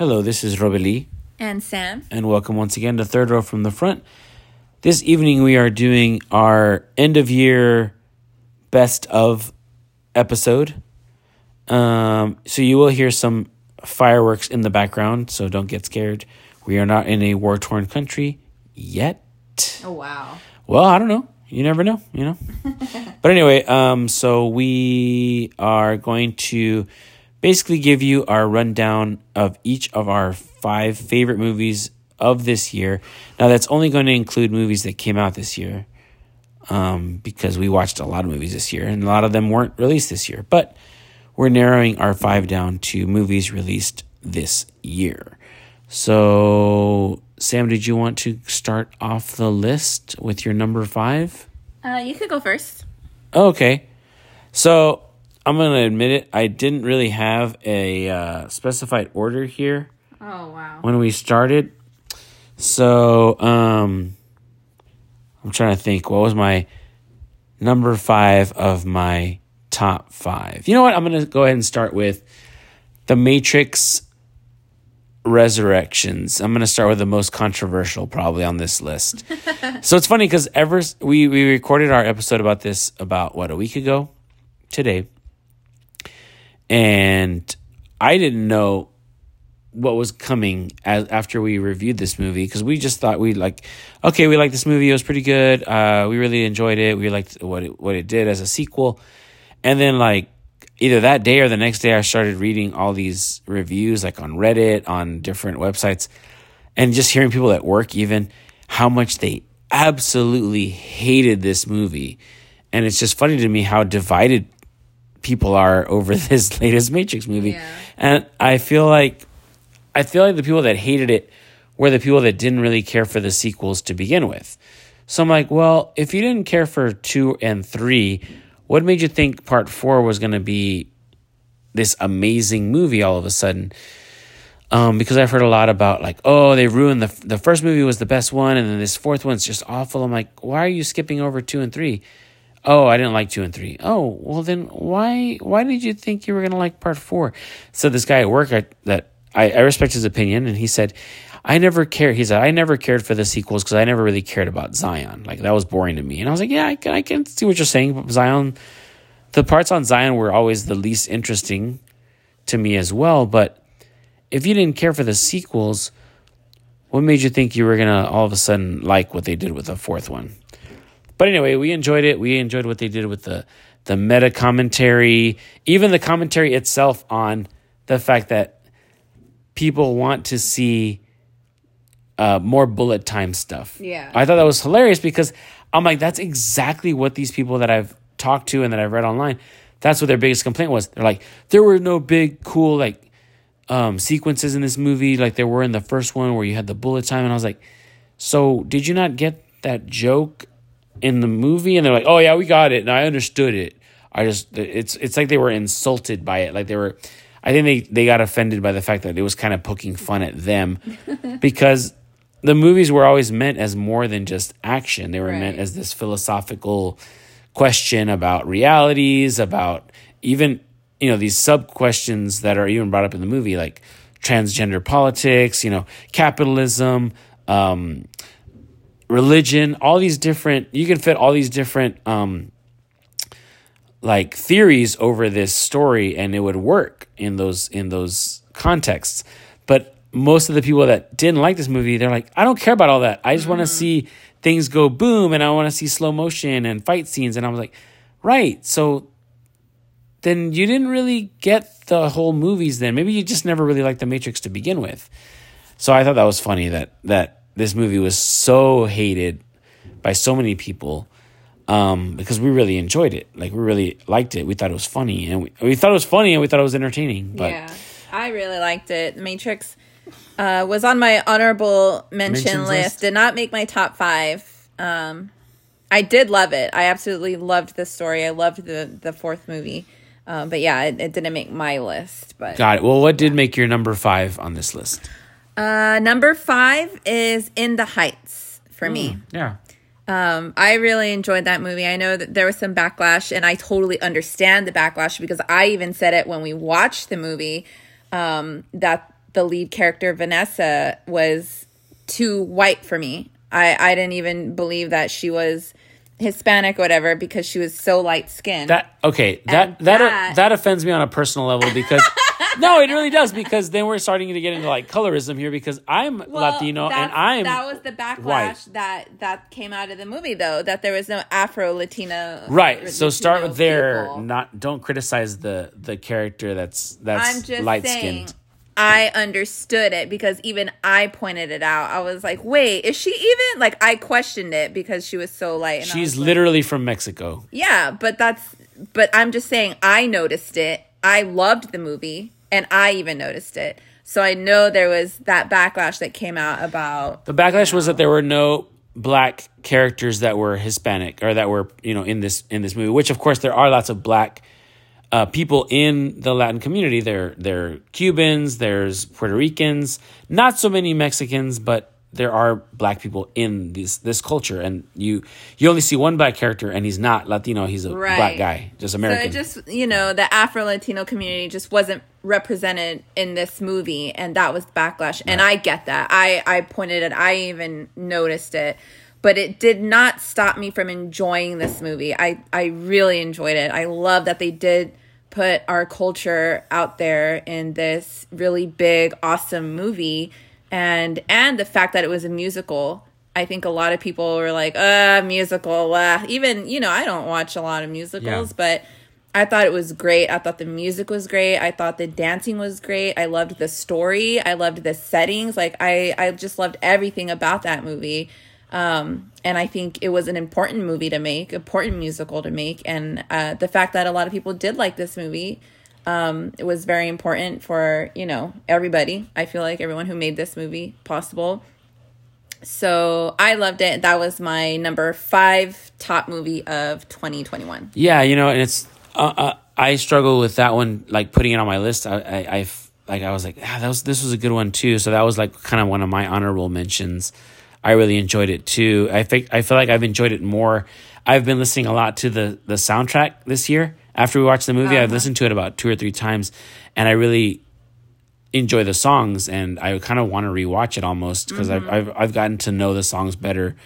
Hello, this is Robeli, And Sam. and welcome once again to Third Row from the Front. This evening we are doing our end of year best of episode. Um, so you will hear some fireworks in the background, so don't get scared. We are not in a war torn country yet. Oh, wow. Well, I don't know. You never know, you know. but anyway, um, so we are going to basically give you our rundown of each of our five favorite movies of this year. Now, that's only going to include movies that came out this year, um, because we watched a lot of movies this year, and a lot of them weren't released this year. But we're narrowing our five down to movies released this year. So, Sam, did you want to start off the list with your number five? Uh, you could go first. Okay. So, I'm to admit it. I didn't really have a uh, specified order here Oh, wow. when we started. So, um, I'm trying to think. What was my number five of my top five? You know what? I'm to go ahead and start with The Matrix Resurrections. I'm going to start with the most controversial probably on this list. so it's funny because ever we we recorded our episode about this about what a week ago today, and I didn't know what was coming as after we reviewed this movie because we just thought we like okay we liked this movie it was pretty good uh we really enjoyed it we liked what it, what it did as a sequel. And then like either that day or the next day I started reading all these reviews like on Reddit on different websites and just hearing people at work even how much they absolutely hated this movie. And it's just funny to me how divided people are over this latest Matrix movie Yeah. and I feel like I feel like the people that hated it were the people that didn't really care for the sequels to begin with. So I'm like, well, if you didn't care for two and three, what made you think part four was going to be this amazing movie all of a sudden? Um, because I've heard a lot about like, oh, they ruined the the first movie was the best one, and then this fourth one's just awful. I'm like, why are you skipping over two and three? Oh, I didn't like two and three. Oh, well then why why did you think you were gonna like part four? So this guy at work I, that I, I respect his opinion, and he said, I never cared. He said I never cared for the sequels because I never really cared about Zion. Like that was boring to me. And I was like, yeah, I can I can see what you're saying. But Zion, the parts on Zion were always the least interesting to me as well. But if you didn't care for the sequels, what made you think you were gonna all of a sudden like what they did with the fourth one? But anyway, we enjoyed it. We enjoyed what they did with the the meta commentary, even the commentary itself on the fact that people want to see uh, more bullet time stuff. Yeah. I thought that was hilarious because I'm like, that's exactly what these people that I've talked to and that I've read online, that's what their biggest complaint was. They're like, there were no big, cool, like, um, sequences in this movie like there were in the first one where you had the bullet time. And I was like, so did you not get that joke in the movie? And they're like, oh, yeah, we got it. And I understood it. I just, it's, it's like they were insulted by it. Like they were, I think they, they got offended by the fact that it was kind of poking fun at them because the movies were always meant as more than just action. They were meant as this philosophical question about realities, about even, you know, these sub questions that are even brought up in the movie, like transgender politics, you know, capitalism, um, religion, all these different, you can fit all these different, um, like theories over this story and it would work in those in those contexts. But most of the people that didn't like this movie they're like i don't care about all that. I just want to see things go boom and i want to see slow motion and fight scenes. And i was like right. So then you didn't really get the whole movies then. Maybe you just never really liked the matrix to begin with. So i thought that was funny that that this movie was so hated by so many people um, because we really enjoyed it. Like we really liked it. We thought it was funny, and we, we thought it was funny, and we thought it was entertaining. But yeah. I really liked it. Matrix uh, was on my honorable mention list. list? Did not make my top five. Um, I did love it. I absolutely loved the story. I loved the the fourth movie. Um, but yeah, it, it didn't make my list. But got it. Well, what did make your number five on this list? Uh, number five is In the Heights for me. Yeah, Um, I really enjoyed that movie. I know that there was some backlash, and I totally understand the backlash because I even said it when we watched the movie um, that the lead character Vanessa was too white for me. I I didn't even believe that she was Hispanic or whatever because she was so light skinned. That okay, that And that that- that offends me on a personal level because no, it really does because then we're starting to get into like colorism here because I'm Latino and I'm that was the backlash white. that that came out of the movie though that there was no Afro Latino right. So start Latino with there. Not don't criticize the the character that's that's I'm just light skinned. I understood it because even I pointed it out. I was like, "Wait, is she even like?" I questioned it because she was so light. And She's was like, literally from Mexico. Yeah, but that's but I'm just saying I noticed it. I loved the movie and I even noticed it. So I know there was that backlash that came out about The backlash was that there were no black characters that were Hispanic or that were you know in this in this movie. Which of course there are lots of black uh, people in the Latin community. There there are Cubans, there's Puerto Ricans, not so many Mexicans, but there are black people in this this culture, and you you only see one black character, and he's not Latino. He's a Right. black guy, just so American. it just you know the Afro Latino community just wasn't represented in this movie and that was backlash and I get that. I I pointed it I even noticed it. But it did not stop me from enjoying this movie. I I really enjoyed it. I love that they did put our culture out there in this really big awesome movie and and the fact that it was a musical i think a lot of people were like uh musical uh. even you know i don't watch a lot of musicals Yeah. but i thought it was great. I thought the music was great. I thought the dancing was great. I loved the story. I loved the settings. Like i i just loved everything about that movie. Um, and I think it was an important movie to make, important musical to make, and uh, the fact that a lot of people did like this movie, um, it was very important for you know everybody. I feel like everyone who made this movie possible. So I loved it. That was my number five top movie of 2021. Yeah, you know, and it's uh, uh, I struggle with that one, like putting it on my list. I, I like I was like, ah, that was this was a good one too. So that was like kind of one of my honorable mentions. I really enjoyed it too. I think I feel like I've enjoyed it more. I've been listening a lot to the the soundtrack this year. After we watched the movie, I've listened to it about two or three times, and I really enjoy the songs. And I kind of want to rewatch it almost because I've, I've I've gotten to know the songs better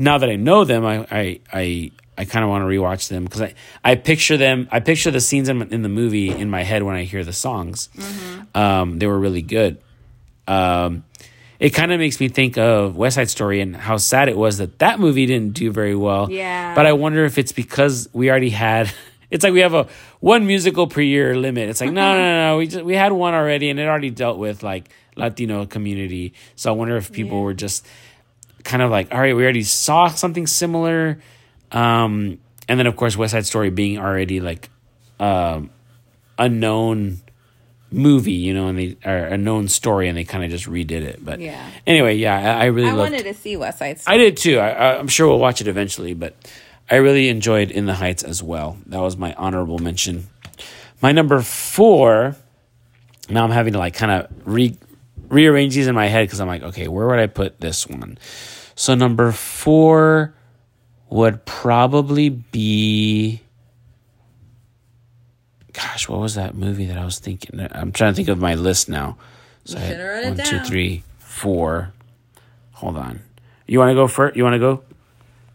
now that I know them, I I I, I kind of want to rewatch them because I, I picture them. I picture the scenes in, in the movie in my head when I hear the songs. Um, they were really good. Um, it kind of makes me think of West Side Story and how sad it was that that movie didn't do very well. Yeah. But I wonder if it's because we already had. It's like we have a one musical per year limit. It's like no, no, no, no. We just we had one already, and it already dealt with like Latino community. So I wonder if people Yeah. were just kind of like, all right, we already saw something similar. Um, and then of course West Side Story being already like um, a known movie, you know, and they or a known story, and they kind of just redid it. But Yeah. anyway, yeah, I, I really I loved. wanted to see West Side Story. I did too. I- I'm sure we'll watch it eventually, but I really enjoyed In the Heights as well. That was my honorable mention. My number four. Now I'm having to like kind of re rearrange these in my head because I'm like, okay, where would I put this one? So number four would probably be. Gosh, what was that movie that I was thinking? I'm trying to think of my list now. So I had shoulda it one, two, three. Hold on. You want to go first? You want to go?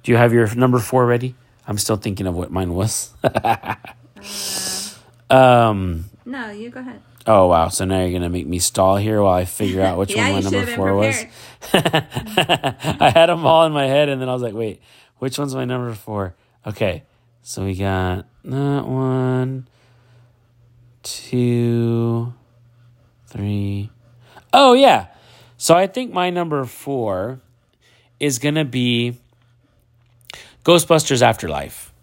Do you have your number four ready? I'm still thinking of what mine was. um. no, you go ahead. Oh wow! So now you're gonna make me stall here while I figure out which Yeah, one my number four was. I had them all in my head, and then I was like, "Wait, which one's my number four? Okay, so we got that one, two, three. Oh yeah, so I think my number four is gonna be Ghostbusters Afterlife,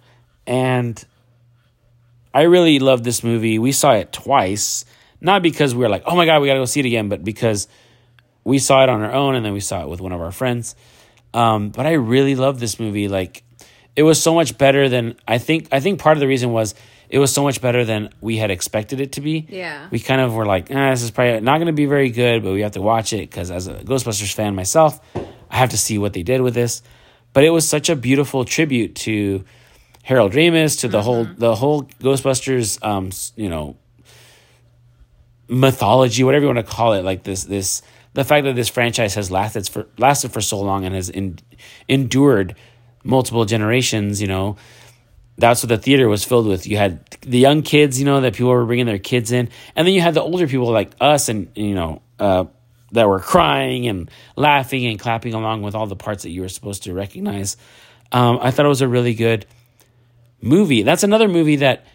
and I really love this movie. We saw it twice, not because we were like, "Oh my god, we got to go see it again," but because we saw it on our own and then we saw it with one of our friends. Um, but I really love this movie. Like, it was so much better than I think. I think part of the reason was it was so much better than we had expected it to be. Yeah. we kind of were like, ah, "This is probably not going to be very good," but we have to watch it because as a Ghostbusters fan myself, I have to see what they did with this. But it was such a beautiful tribute to Harold Ramis, to the whole the whole Ghostbusters, um, you know, mythology, whatever you want to call it, like this this the fact that this franchise has lasted for lasted for so long and has in, endured multiple generations, you know, that's what the theater was filled with. You had the young kids, you know, that people were bringing their kids in, and then you had the older people like us, and you know, uh, that were crying and laughing and clapping along with all the parts that you were supposed to recognize. Um, I thought it was a really good movie. That's another movie that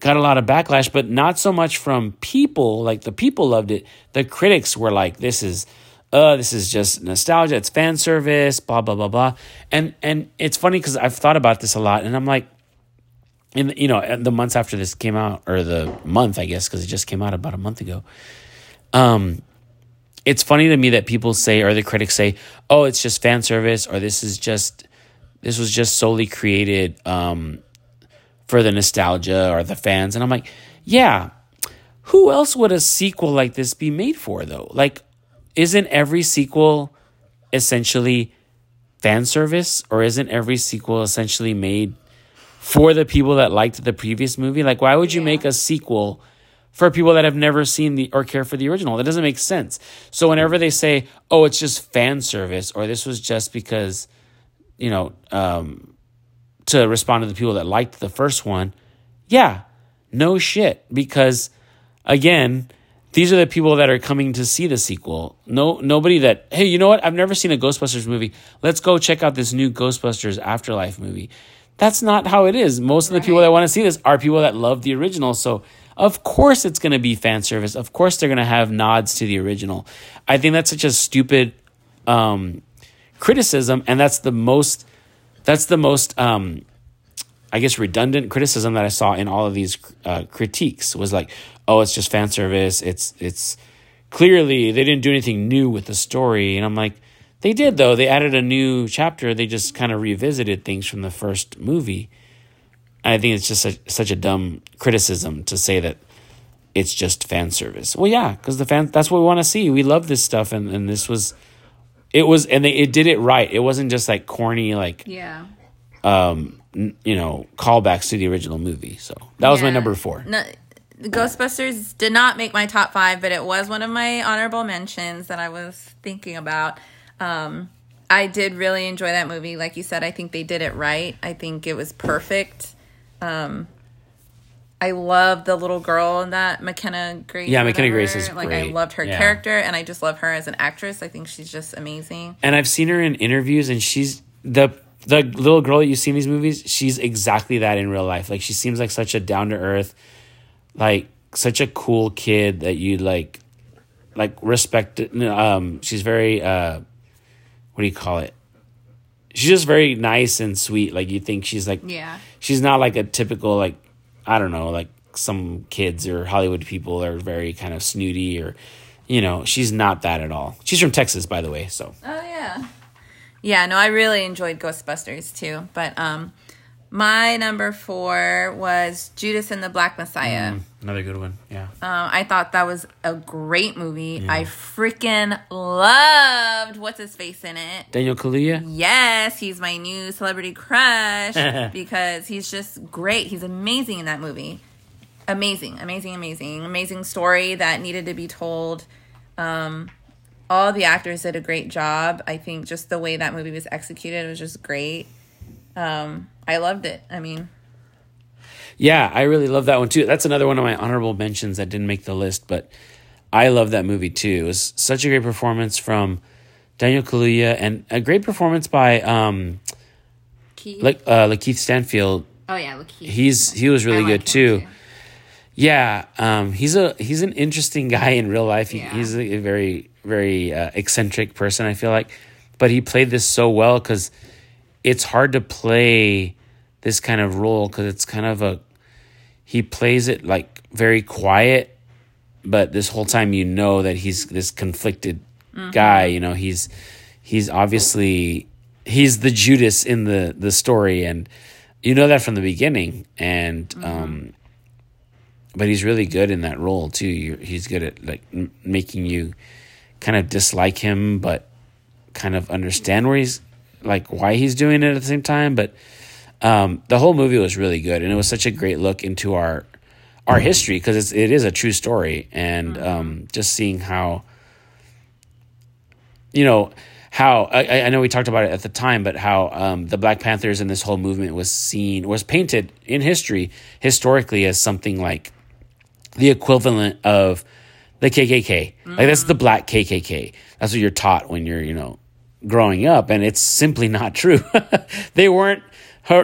got a lot of backlash, but not so much from people. Like the people loved it. The critics were like, "This is, uh, this is just nostalgia. It's fan service. Blah blah blah blah." And and it's funny because I've thought about this a lot, and I'm like, in you know the months after this came out, or the month I guess because it just came out about a month ago. Um, it's funny to me that people say, or the critics say, "Oh, it's just fan service," or "This is just." This was just solely created um, for the nostalgia or the fans. And I'm like, yeah, who else would a sequel like this be made for though? Like, isn't every sequel essentially fan service or isn't every sequel essentially made for the people that liked the previous movie? Like, why would you yeah. make a sequel for people that have never seen the or care for the original? That doesn't make sense. So whenever they say, "Oh, it's just fan service," or "This was just because," you know, um, to respond to the people that liked the first one, yeah, no shit. Because again, these are the people that are coming to see the sequel. No, nobody that hey, you know what? I've never seen a Ghostbusters movie. Let's go check out this new Ghostbusters Afterlife movie. That's not how it is. Most of the right. people that want to see this are people that love the original. So of course it's going to be fan service. Of course they're going to have nods to the original. I think that's such a stupid um, criticism, and that's the most that's the most um, I guess redundant criticism that I saw in all of these uh, critiques was like, oh, it's just fan service. It's it's clearly they didn't do anything new with the story, and I'm like, they did though. They added a new chapter. They just kind of revisited things from the first movie. And I think it's just a, such a dumb criticism to say that it's just fan service. Well, yeah, because the fans, that's what we want to see. We love this stuff, and and this was it was and they it did it right. It wasn't just like corny like yeah. Um, you know, callbacks to the original movie. So that was yeah. my number four. No, Ghostbusters did not make my top five, but it was one of my honorable mentions that I was thinking about. Um, I did really enjoy that movie. Like you said, I think they did it right. I think it was perfect. Um, I love the little girl in that McKenna Grace. Yeah, McKenna Grace is like great. I loved her yeah. character, and I just love her as an actress. I think she's just amazing. And I've seen her in interviews, and she's the the little girl that you see in these movies. She's exactly that in real life. Like she seems like such a down to earth, like such a cool kid that you like, like respect. Um, she's very uh, what do you call it? She's just very nice and sweet. Like you think she's like yeah. She's not like a typical like I don't know, like some kids or Hollywood people are very kind of snooty or, you know, she's not that at all. She's from Texas, by the way. So. Oh yeah, yeah. No, I really enjoyed Ghostbusters too. But um, my number four was Judas and the Black Messiah. Mm, another good one. Yeah. Um, I thought that was a great movie. Yeah. I freaking loved what's his face in it. Daniel Kaluuya. Yes, he's my new celebrity crush because he's just great. He's amazing in that movie. Amazing, amazing, amazing, amazing story that needed to be told. Um, all the actors did a great job. I think just the way that movie was executed was just great. Um, I loved it. I mean, yeah, I really love that one too. That's another one of my honorable mentions that didn't make the list, but I love that movie too. It was such a great performance from Daniel Kaluuya and a great performance by um, Keith. like uh, Lakeith Stanfield. Oh yeah, Lakeith. He's he was really good too. too. Yeah, um, he's a he's an interesting guy in real life. He, yeah. He's a, a very very uh, eccentric person. I feel like, but he played this so well because it's hard to play this kind of role because it's kind of a he plays it like very quiet but this whole time you know that he's this conflicted mm-hmm. guy you know he's he's obviously he's the judas in the the story and you know that from the beginning and mm-hmm. um but he's really good in that role too You're, he's good at like m- making you kind of dislike him but kind of understand where he's like why he's doing it at the same time. But um, the whole movie was really good, and it was such a great look into our our history because it's it is a true story, and um, just seeing how you know how I, I know we talked about it at the time, but how um, the Black Panthers and this whole movement was seen was painted in history historically as something like the equivalent of the KKK. Like that's the Black KKK. That's what you're taught when you're you know growing up, and it's simply not true. they weren't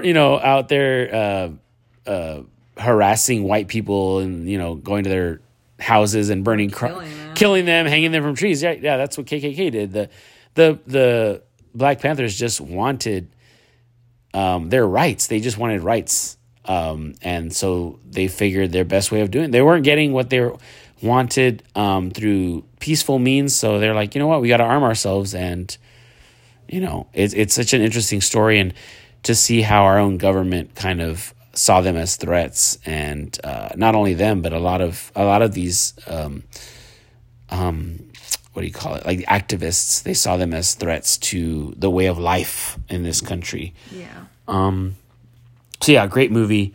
you know out there uh, uh, harassing white people and you know going to their houses and burning cr- Killing them. killing them, hanging them from trees. Yeah, yeah, that's what KKK did. The the the Black Panthers just wanted um, their rights. They just wanted rights, um, and so they figured their best way of doing. It. They weren't getting what they wanted um, through peaceful means, so they're like, you know what, we got to arm ourselves, and you know, it's it's such an interesting story, and to see how our own government kind of saw them as threats, and uh, not only them, but a lot of a lot of these. Um, um, what do you call it? Like activists, they saw them as threats to the way of life in this country. Yeah. Um, so yeah, great movie.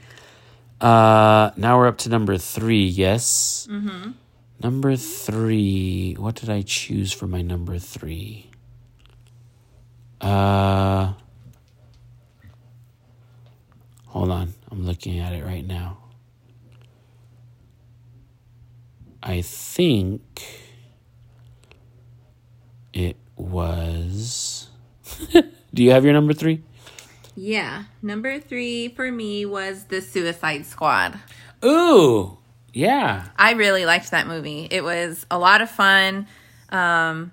Uh, now we're up to number three. Yes. Mm-hmm. Number three. What did I choose for my number three? Uh, hold on. I'm looking at it right now. I think it was. Do you have your number three? Yeah. Number three for me was The Suicide Squad. Ooh, yeah. I really liked that movie. It was a lot of fun. Um,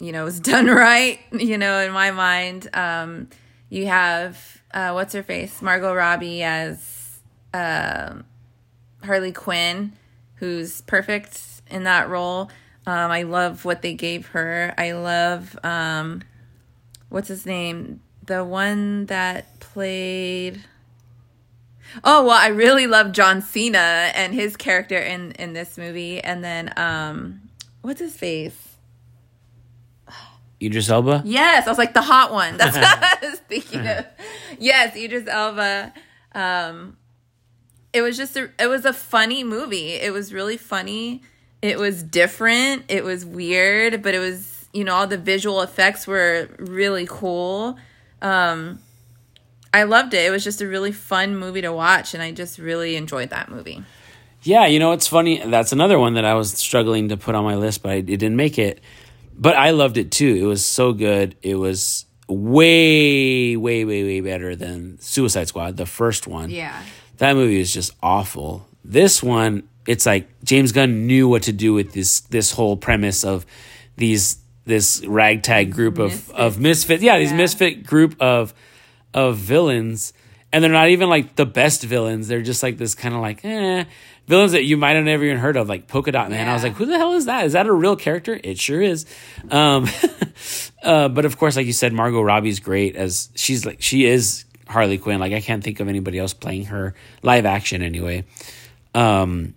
you know, was done right, you know, in my mind. Um, you have, uh, what's her face? Margot Robbie as um Harley Quinn, who's perfect in that role. Um, I love what they gave her. I love, um, what's his name? The one that played. Oh well, I really love John Cena and his character in in this movie. And then, um, what's his face? Idris Elba. Yes, I was like the hot one. That's what I was thinking of. Yes, Idris Elba. Um, it was just a, it was a funny movie. It was really funny. It was different. It was weird, but it was you know all the visual effects were really cool. Um, I loved it. It was just a really fun movie to watch, and I just really enjoyed that movie. Yeah, you know it's funny. That's another one that I was struggling to put on my list, but I, it didn't make it. But I loved it too. It was so good. It was way, way, way, way better than Suicide Squad, the first one. Yeah. That movie is just awful. This one, it's like James Gunn knew what to do with this this whole premise of these this ragtag group of Misfits. of misfits. Yeah, these Yeah. misfit group of of villains, and they're not even like the best villains. They're just like this kind of like eh villains that you might have never even heard of, like Polka Dot Man. I was like, who the hell is that? Is that a real character? It sure is. Um, uh, but of course, like you said, Margot Robbie's great as she's like she is Harley Quinn. Like I can't think of anybody else playing her live action anyway. Um,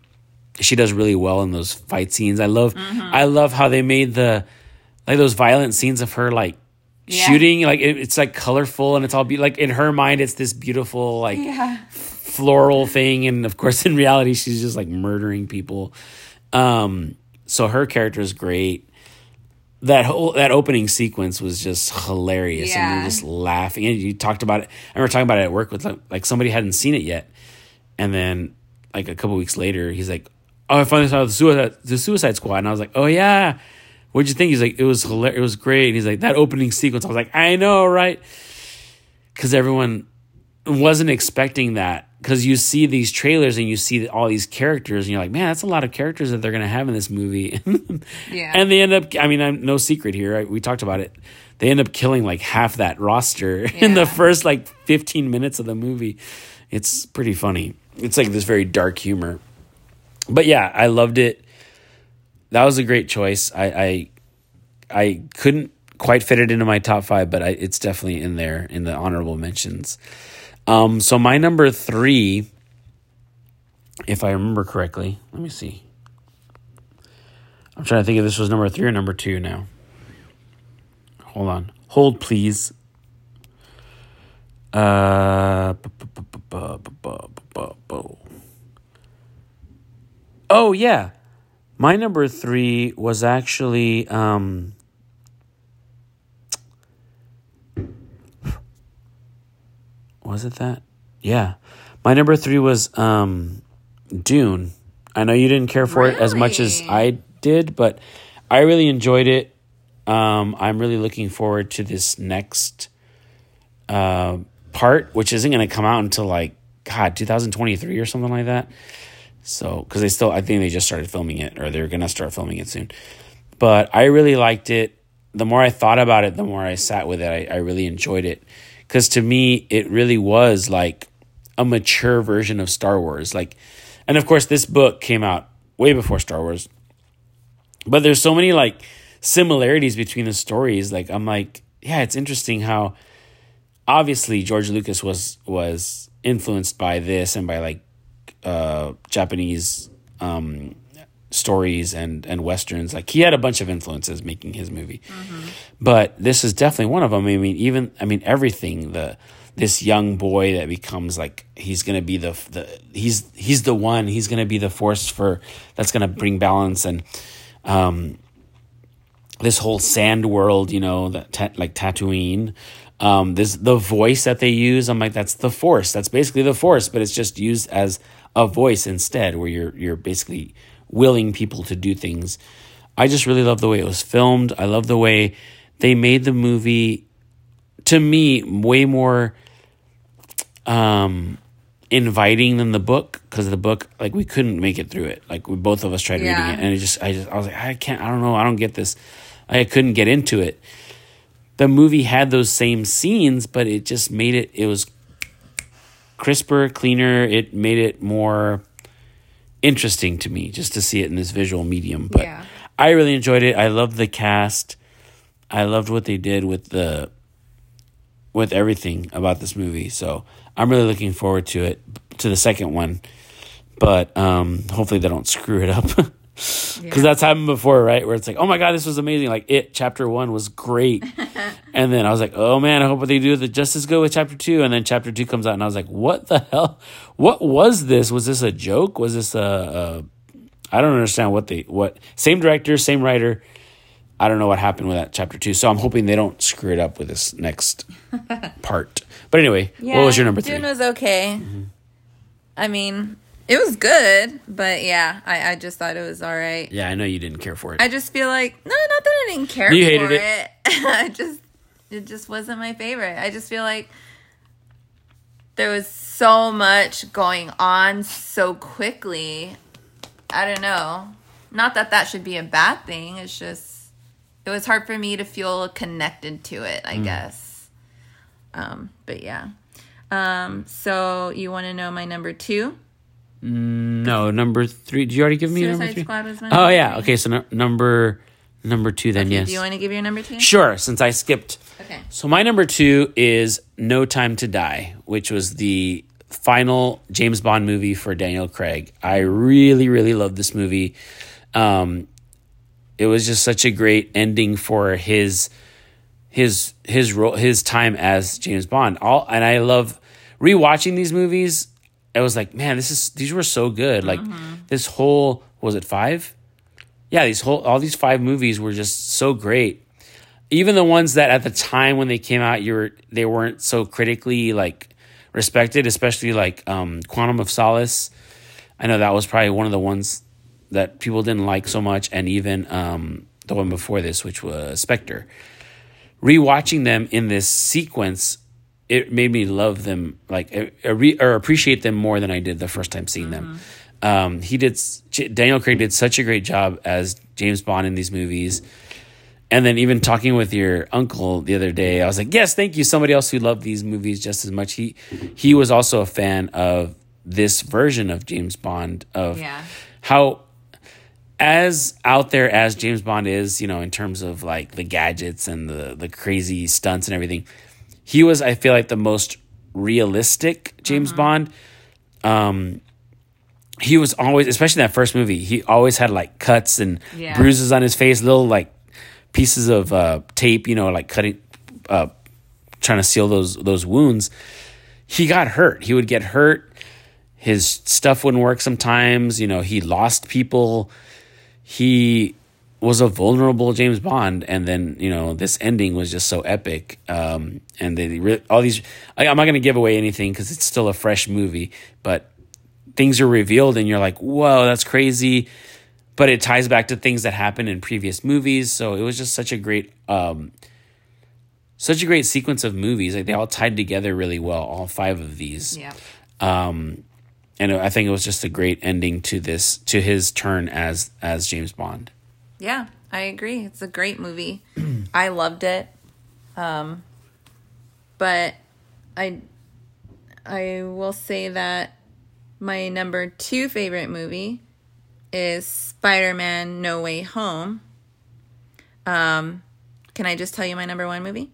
she does really well in those fight scenes. I love I love how they made the like those violent scenes of her like Yeah. shooting like it, it's like colorful and it's all be like in her mind it's this beautiful like Yeah. Floral thing and of course in reality she's just like murdering people. Um so her character is great. That whole that opening sequence was just hilarious yeah. and we are just laughing. And you talked about it I remember talking about it at work with like, like somebody hadn't seen it yet. And then like a couple weeks later he's like oh I finally saw the suicide the suicide squad. And I was like oh yeah. What'd you think? He's like it was hilarious it was great. And he's like that opening sequence I was like I know right? Because everyone wasn't expecting that because you see these trailers and you see all these characters and you're like man that's a lot of characters that they're going to have in this movie. Yeah. and they end up i mean i'm no secret here right? we talked about it. They end up killing like half that roster in the first like 15 minutes of the movie. It's pretty funny. It's like this very dark humor. But yeah i loved it. That was a great choice. I i, I couldn't quite fit it into my top five but I, it's definitely in there in the honorable mentions um, so my number three, if I remember correctly, let me see. I'm trying to think if this was number three or number two now. Hold on. Hold, please. Uh, oh, yeah. My number three was actually. Um, was it that? Yeah, my number three was um, Dune. I know you didn't care for it as much as I did, but I really enjoyed it. Um, I'm really looking forward to this next uh, part, which isn't going to come out until like God 2023 or something like that. So, because they still, I think they just started filming it, or they're going to start filming it soon. But I really liked it. The more I thought about it, the more I sat with it. I, I really enjoyed it. Because to me, it really was like a mature version of Star Wars. Like, and of course, this book came out way before Star Wars. But there's so many like similarities between the stories. Like, I'm like, yeah, it's interesting how obviously George Lucas was was influenced by this and by like uh, Japanese um, stories and and westerns. Like he had a bunch of influences making his movie, but this is definitely one of them. I mean, even I mean everything the this young boy that becomes like he's gonna be the the he's he's the one he's gonna be the force for that's gonna bring balance and um this whole sand world you know that ta- like Tatooine um this the voice that they use I'm like that's the force that's basically the force but it's just used as a voice instead where you're you're basically willing people to do things. I just really love the way it was filmed. I love the way they made the movie to me way more um inviting than the book because the book like we couldn't make it through it. Like we both of us tried Yeah. reading it and it just i just i was like i can't i don't know i don't get this. I couldn't get into it. The movie had those same scenes but it just made it it was crisper cleaner. It made it more interesting to me just to see it in this visual medium but Yeah. i really enjoyed it i loved the cast i loved what they did with the with everything about this movie. So I'm really looking forward to it, to the second one. But um, hopefully they don't screw it up. Because that's happened before, right? Where it's like, oh my God, this was amazing. Like, it, chapter one was great. and then I was like, oh man, I hope what they do with the just as good with chapter two. And then chapter two comes out, and I was like, what the hell? What was this? Was this a joke? Was this a. a I don't understand what they. what Same director, same writer. I don't know what happened with that chapter two. So I'm hoping they don't screw it up with this next part. But anyway, what was your number three? Dune was okay. Mm-hmm. I mean, it was good, but yeah, I, I just thought it was all right. yeah, I know you didn't care for it. I just feel like no, not that I didn't care You for hated it. it. I just it just wasn't my favorite. I just feel like there was so much going on so quickly. I don't know. Not that that should be a bad thing. It's just it was hard for me to feel connected to it, Mm. I guess. Um, but yeah. Um, so you want to know my number 2? No, number three. Did you already give me number Suicide three? Squad was my Oh number yeah. three. Okay, so no, number number two then. yes. Do you want to give your number 2? Sure. Since I skipped. Okay. So my number two is No Time to Die, which was the final James Bond movie for Daniel Craig. I really, really love this movie. Um, it was just such a great ending for his his his role his time as James Bond. All and I love rewatching these movies. I was like, man, this is these were so good. Like this whole was it five? Yeah, these whole all these five movies were just so great even the ones that at the time when they came out you were they weren't so critically like respected especially like um quantum of solace i know that was probably one of the ones that people didn't like so much and even um the one before this which was spectre rewatching them in this sequence it made me love them like uh, re- or appreciate them more than i did the first time seeing them um he did daniel craig did such a great job as james bond in these movies and then even talking with your uncle the other day, I was like, "Yes, thank you." Somebody else who loved these movies just as much. He he was also a fan of this version of James Bond of Yeah. how as out there as James Bond is, you know, in terms of like the gadgets and the the crazy stunts and everything. He was I feel like the most realistic James Bond. Um he was always especially in that first movie, he always had like cuts and Yeah. bruises on his face, little like pieces of uh, tape, you know, like cutting, uh, trying to seal those those wounds. He got hurt. He would get hurt. his stuff wouldn't work sometimes. You know, he lost people. He was a vulnerable James Bond, and then you know this ending was just so epic. Um, and they re- all these. I, I'm not going to give away anything because it's still a fresh movie, but things are revealed, and you're like, "Whoa, that's crazy!" But it ties back to things that happened in previous movies, so it was just such a great, um, such a great sequence of movies. Like they all tied together really well, all five of these. Yeah. Um, and I think it was just a great ending to this to his turn as as James Bond. Yeah, I agree. It's a great movie. I loved it. Um, but I I will say that my number two favorite movie is Spider-Man: No Way Home. Um, can I just tell you my number one movie?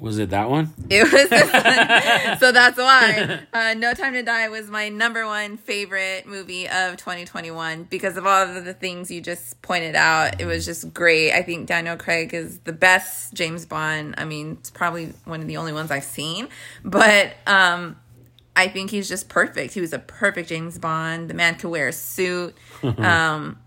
Was it that one? It was this one. so that's why uh, No Time to Die was my number one favorite movie of 2021 because of all of the things you just pointed out. It was just great. I think Daniel Craig is the best James Bond. I mean, it's probably one of the only ones I've seen, but um, I think he's just perfect. He was a perfect James Bond. The man could wear a suit. um,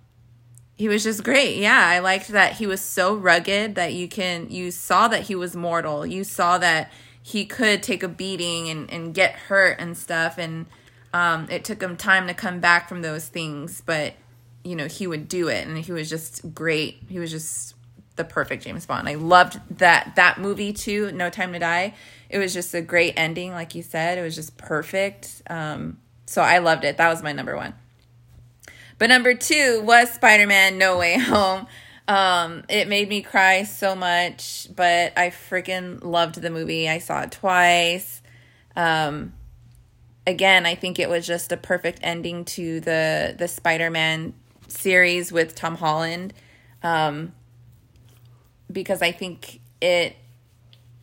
he was just great. Yeah, I liked that he was so rugged that you can you saw that he was mortal. You saw that he could take a beating and, and get hurt and stuff and um, it took him time to come back from those things, but you know, he would do it and he was just great. He was just the perfect James Bond. I loved that that movie too, No Time to Die. It was just a great ending, like you said. It was just perfect. Um, so I loved it. That was my number one. But number two was Spider Man No Way Home. Um, it made me cry so much, but I freaking loved the movie. I saw it twice. Um, again, I think it was just a perfect ending to the the Spider Man series with Tom Holland. Um, because I think it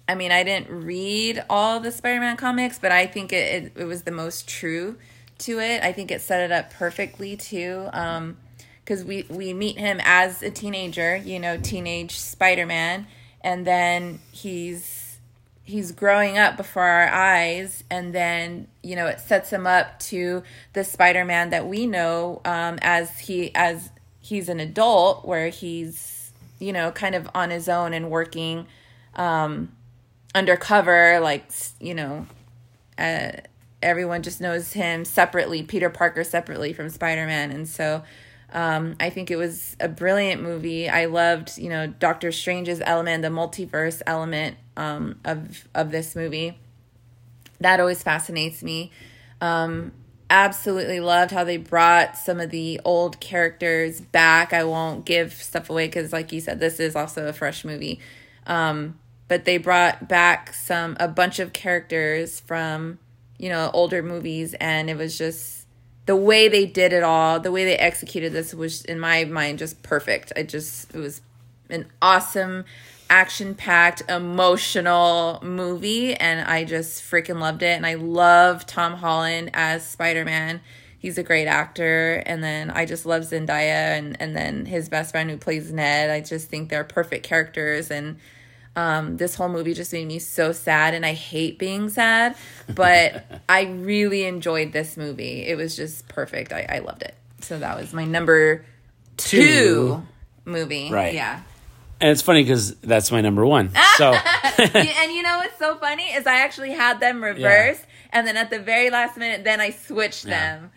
I mean, I didn't read all the Spider Man comics, but I think it, it, it was the most true to it. I think it set it up perfectly too. Um, because we we meet him as a teenager, you know, teenage Spider-Man, and then he's he's growing up before our eyes, and then you know it sets him up to the Spider-Man that we know um, as he as he's an adult, where he's you know kind of on his own and working um, undercover, like you know. Uh, everyone just knows him separately, Peter Parker separately from Spider Man. And so um, I think it was a brilliant movie. I loved, you know, Doctor Strange's element, the multiverse element um, of of this movie. That always fascinates me. Um, absolutely loved how they brought some of the old characters back. I won't give stuff away because, like you said, this is also a fresh movie. Um, but they brought back some a bunch of characters from you know older movies, and it was just the way they did it all, the way they executed this was in my mind just perfect. I just it was an awesome action packed emotional movie and I just freaking loved it and I love Tom Holland as Spider-Man. He's a great actor and then I just love Zendaya and and then his best friend who plays Ned. I just think they're perfect characters and um, this whole movie just made me so sad, and I hate being sad, but I really enjoyed this movie. It was just perfect. I, I loved it. So that was my number two, Two. movie. Right. Yeah. And it's funny because that's my number one. So and you know what's so funny is I actually had them reversed, and then at the very last minute, then I switched them.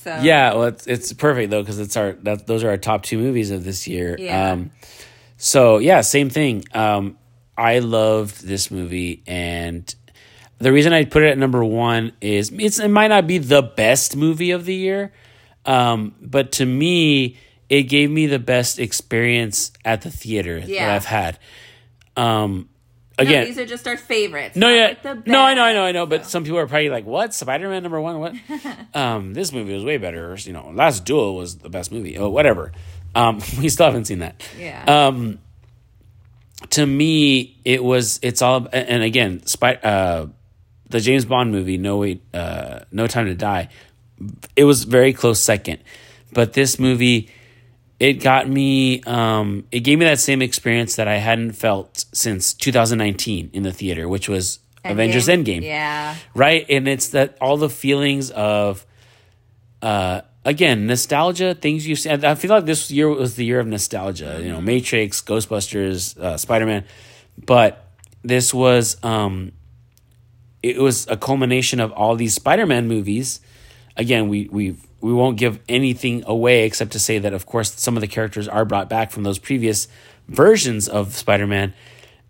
So yeah, well, it's it's perfect though because it's our that those are our top two movies of this year. Yeah. Um, so yeah, same thing. Um, I loved this movie, and the reason I put it at number one is it's it might not be the best movie of the year, um, but to me, it gave me the best experience at the theater that I've had. Um, No, again, these are just our favorites. no, yeah, like no, I know, I know, I know. But some people are probably like, "What? Spider Man number one? What? um, this movie was way better." Or, you know, Last Duel was the best movie. Oh, whatever. Um, we still haven't seen that. Yeah. Um, to me, it was. It's all. And again, Spy, uh, the James Bond movie, No Wait, uh, No Time to Die. It was very close second, but this movie, it got me. Um, it gave me that same experience that I hadn't felt since 2019 in the theater, which was Avengers Endgame. Yeah. Right? And it's that all the feelings of uh again, nostalgia, things you see. I feel like this year was the year of nostalgia, you know, Matrix, Ghostbusters, uh, Spider-Man. But this was um it was a culmination of all these Spider-Man movies. Again, we we we won't give anything away except to say that of course some of the characters are brought back from those previous versions of Spider-Man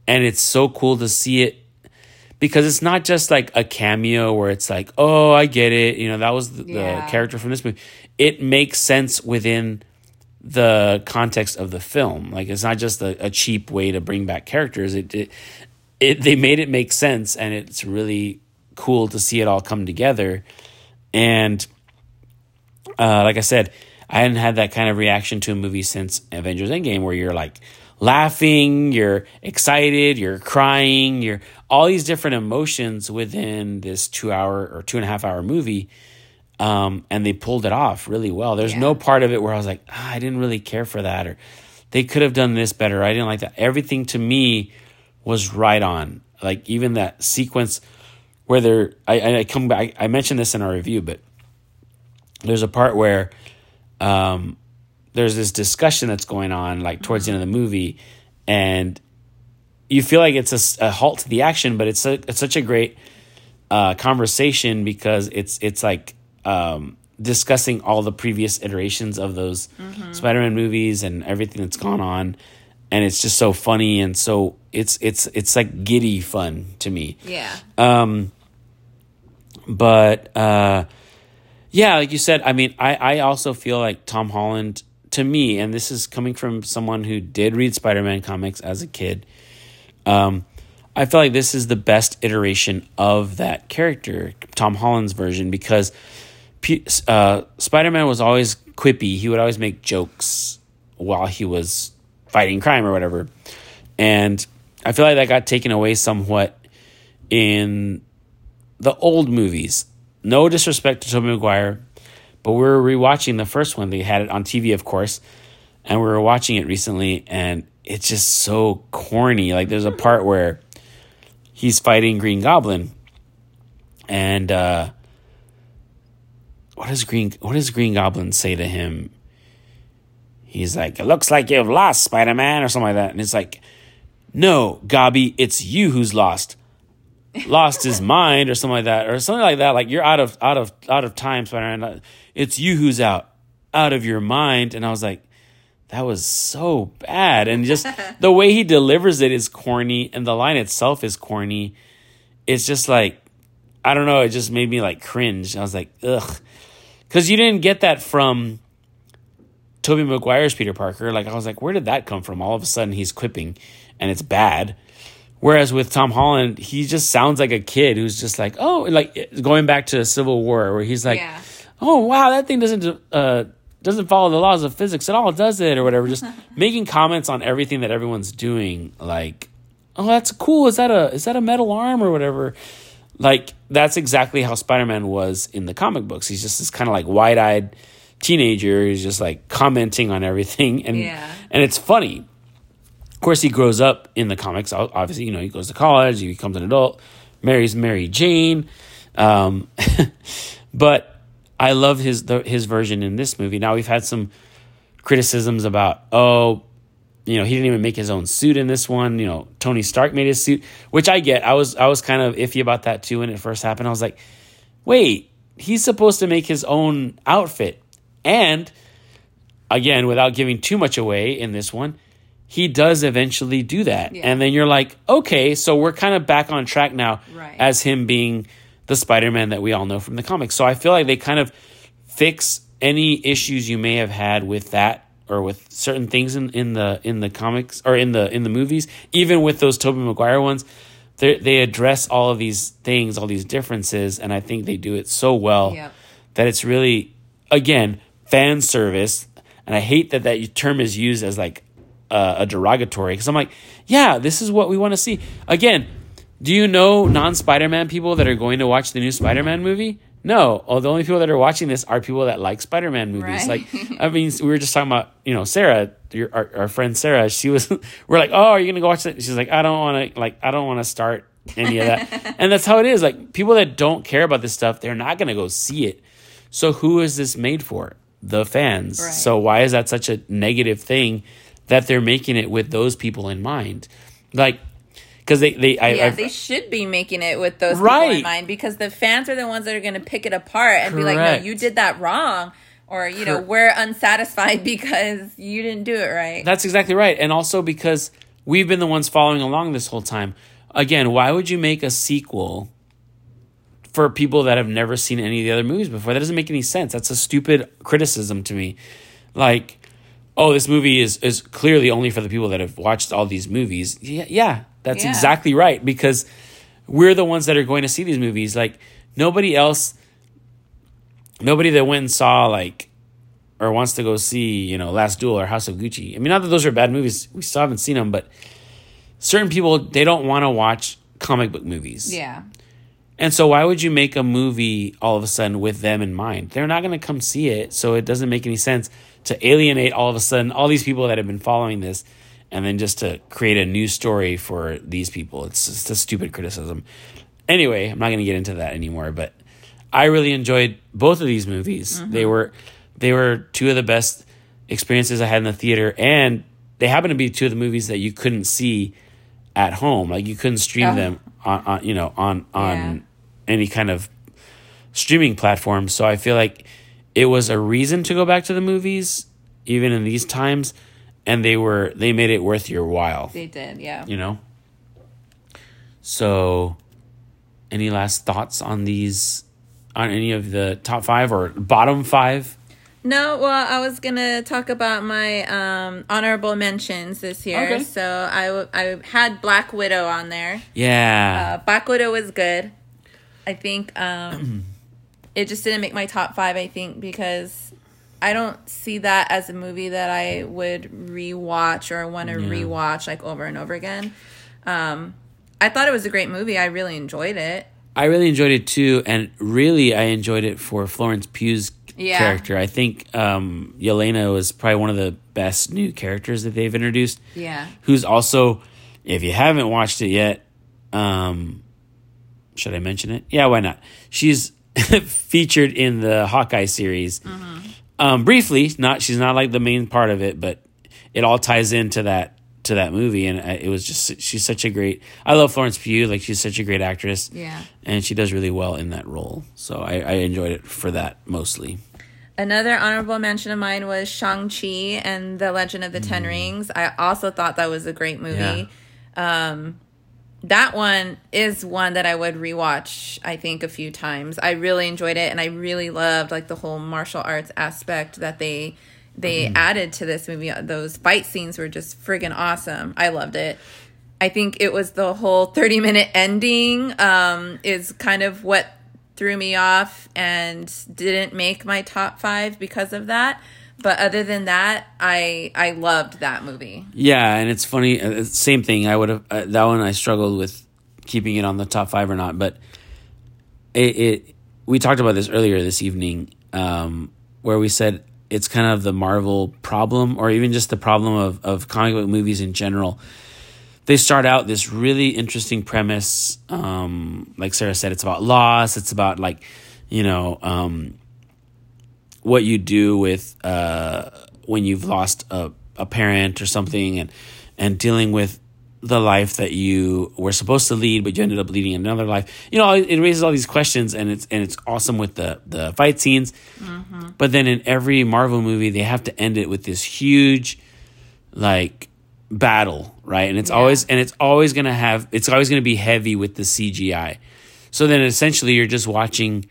and it's so cool to see it because it's not just like a cameo where it's like, "Oh, I get it." You know, that was the, Yeah. the character from this movie. It makes sense within the context of the film. Like it's not just a, a cheap way to bring back characters. It, it it they made it make sense and it's really cool to see it all come together. And uh, like I said, I hadn't had that kind of reaction to a movie since Avengers Endgame, where you're like laughing, you're excited, you're crying, you're all these different emotions within this two hour or two and a half hour movie. Um, and they pulled it off really well. There's no part of it where I was like, ah, I didn't really care for that, or they could have done this better. I didn't like that. Everything to me was right on. Like even that sequence where they're, I, I come back, I mentioned this in our review, but there's a part where um, there's this discussion that's going on like towards the end of the movie and you feel like it's a halt to the action but it's, a, it's such a great uh, conversation because it's it's like um, discussing all the previous iterations of those spider-man movies and everything that's gone on and it's just so funny and so it's it's it's like giddy fun to me Yeah. um but uh, yeah, like you said, I mean, I, I also feel like Tom Holland, to me, and this is coming from someone who did read Spider Man comics as a kid, um, I feel like this is the best iteration of that character, Tom Holland's version, because uh, Spider Man was always quippy. He would always make jokes while he was fighting crime or whatever. And I feel like that got taken away somewhat in the old movies. No disrespect to Tobey Maguire, but we were rewatching the first one. They had it on TV, of course, and we were watching it recently, and it's just so corny. Like there's a part where he's fighting Green Goblin, and uh, what does Green What does Green Goblin say to him? He's like, "It looks like you've lost, Spider Man," or something like that, and it's like, "No, Gobby, it's you who's lost." Lost his mind or something like that or something like that like you're out of out of out of time spider-man it's you who's out out of your mind and i was like that was so bad and just the way he delivers it is corny and the line itself is corny it's just like i don't know it just made me like cringe i was like ugh because you didn't get that from Tobey Maguire's Peter Parker. Like I was like, where did that come from? All of a sudden he's quipping and it's bad. Whereas with Tom Holland, he just sounds like a kid who's just like, oh, like going back to Civil War, where he's like, Yeah. oh wow, that thing doesn't uh, doesn't follow the laws of physics at all, does it, or whatever. Just making comments on everything that everyone's doing, like, oh, that's cool. Is that a is that a metal arm or whatever? Like that's exactly how Spider Man was in the comic books. He's just this kind of like wide eyed teenager who's just like commenting on everything, and Yeah. and it's funny course, he grows up in the comics. Obviously, you know, he goes to college, he becomes an adult, marries Mary Jane. Um, but I love his the, his version in this movie. Now we've had some criticisms about, oh, you know, he didn't even make his own suit in this one. You know, Tony Stark made his suit, which I get. I was I was kind of iffy about that too when it first happened. I was like, wait, he's supposed to make his own outfit, and again, without giving too much away in this one, he does eventually do that. Yeah. And then you're like, okay, so we're kind of back on track now Right. as him being the Spider Man that we all know from the comics. So I feel like they kind of fix any issues you may have had with that or with certain things in, in the in the comics or in the in the movies, even with those Tobey Maguire ones. They they address all of these things, all these differences, and I think they do it so well Yep. that it's really again fan service and i hate that that term is used as like a, a derogatory because i'm like yeah this is what we want to see again do you know non-spider-man people that are going to watch the new spider-man movie no oh, the only people that are watching this are people that like spider-man movies Right. like i mean we were just talking about you know sarah your, our, our friend sarah she was we're like oh are you gonna go watch it she's like i don't want to like i don't want to start any of that. and that's how it is. Like people that don't care about this stuff, they're not going to go see it. So who is this made for? The fans. Right. So why is that such a negative thing that they're making it with those people in mind? Like because they they I, Yeah, I've- they should be making it with those people in mind because the fans are the ones that are going to pick it apart and be like, "No, you did that wrong," or you know, we're unsatisfied because you didn't do it right. That's exactly right. And also because we've been the ones following along this whole time. Again, why would you make a sequel for people that have never seen any of the other movies before? That doesn't make any sense. That's a stupid criticism to me. Like, oh, this movie is is clearly only for the people that have watched all these movies. Yeah, yeah that's Yeah. exactly right because we're the ones that are going to see these movies. Like nobody else nobody that went and saw like or wants to go see, you know, Last Duel or House of Gucci. I mean, not that those are bad movies. We still haven't seen them, but certain people they don't want to watch comic book movies. Yeah, And so why would you make a movie all of a sudden with them in mind? They're not going to come see it, so it doesn't make any sense to alienate all of a sudden all these people that have been following this and then just to create a new story for these people. It's just a stupid criticism. Anyway, I'm not going to get into that anymore, but I really enjoyed both of these movies. Mm-hmm. They were they were two of the best experiences I had in the theater and they happen to be two of the movies that you couldn't see at home. Like you couldn't stream Oh. them on, on you know on on Yeah. any kind of streaming platform. So I feel like it was a reason to go back to the movies even in these times and they were they made it worth your while, they did. Yeah. you know? So any last thoughts on these on any of the top 5 or bottom 5? No, well, I was gonna talk about my um, honorable mentions this year. Okay. So I had Black Widow on there. Yeah. Uh, Black Widow was good. I think um, it just didn't make my top five. I think because I don't see that as a movie that I would rewatch or want to Yeah. rewatch like over and over again. Um, I thought it was a great movie. I really enjoyed it. I really enjoyed it too, and really I enjoyed it for Florence Pugh's Yeah. character. I think um, Yelena was probably one of the best new characters that they've introduced. Yeah. Who's also, if you haven't watched it yet, um, should I mention it? Yeah, why not? She's featured in the Hawkeye series. Um, briefly, not she's not like the main part of it, but it all ties into that to that movie, and it was just she's such a great. I love Florence Pugh, like she's such a great actress Yeah. and she does really well in that role. So I, I enjoyed it for that mostly. Another honorable mention of mine was Shang-Chi and the Legend of the Ten Rings. I also thought that was a great movie. Um, that one is one that I would rewatch, I think, a few times. I really enjoyed it and I really loved like the whole martial arts aspect that they they added to this movie. Those fight scenes were just friggin' awesome. I loved it. I think it was the whole 30 minute ending um, is kind of what threw me off and didn't make my top five because of that. But other than that, I I loved that movie. Yeah, and it's funny. uh, Same thing. I would have uh, that one. I struggled with keeping it on the top five or not, but it. it we talked about this earlier this evening, um, where we said it's kind of the Marvel problem, or even just the problem of of comic book movies in general. They start out this really interesting premise. Um, like Sarah said, it's about loss. It's about like, you know, um, what you do with uh, when you've lost a, a parent or something and and dealing with the life that you were supposed to lead but you ended up leading another life. You know it, it raises all these questions and it's and it's awesome with the the fight scenes. But then in every marvel movie they have to end it with this huge like battle right? And it's Yeah. always and it's always gonna have it's always gonna be heavy with the cgi so then essentially you're just watching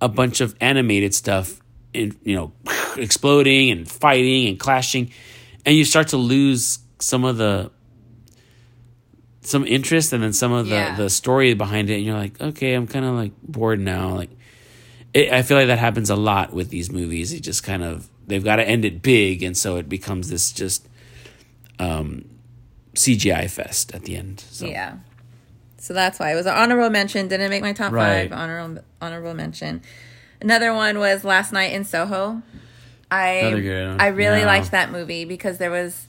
a bunch of animated stuff in you know exploding and fighting and clashing and you start to lose some of the some interest and then some of the Yeah. the story behind it and you're like okay i'm kind of like bored now like it, i feel like that happens a lot with these movies it just kind of they've got to end it big and so it becomes this just um cgi fest at the end so Yeah. So that's why it was an honorable mention. Didn't make my top Right. five. Honorable honorable mention. Another one was Last Night in Soho. I Another good one. I really Yeah. liked that movie because there was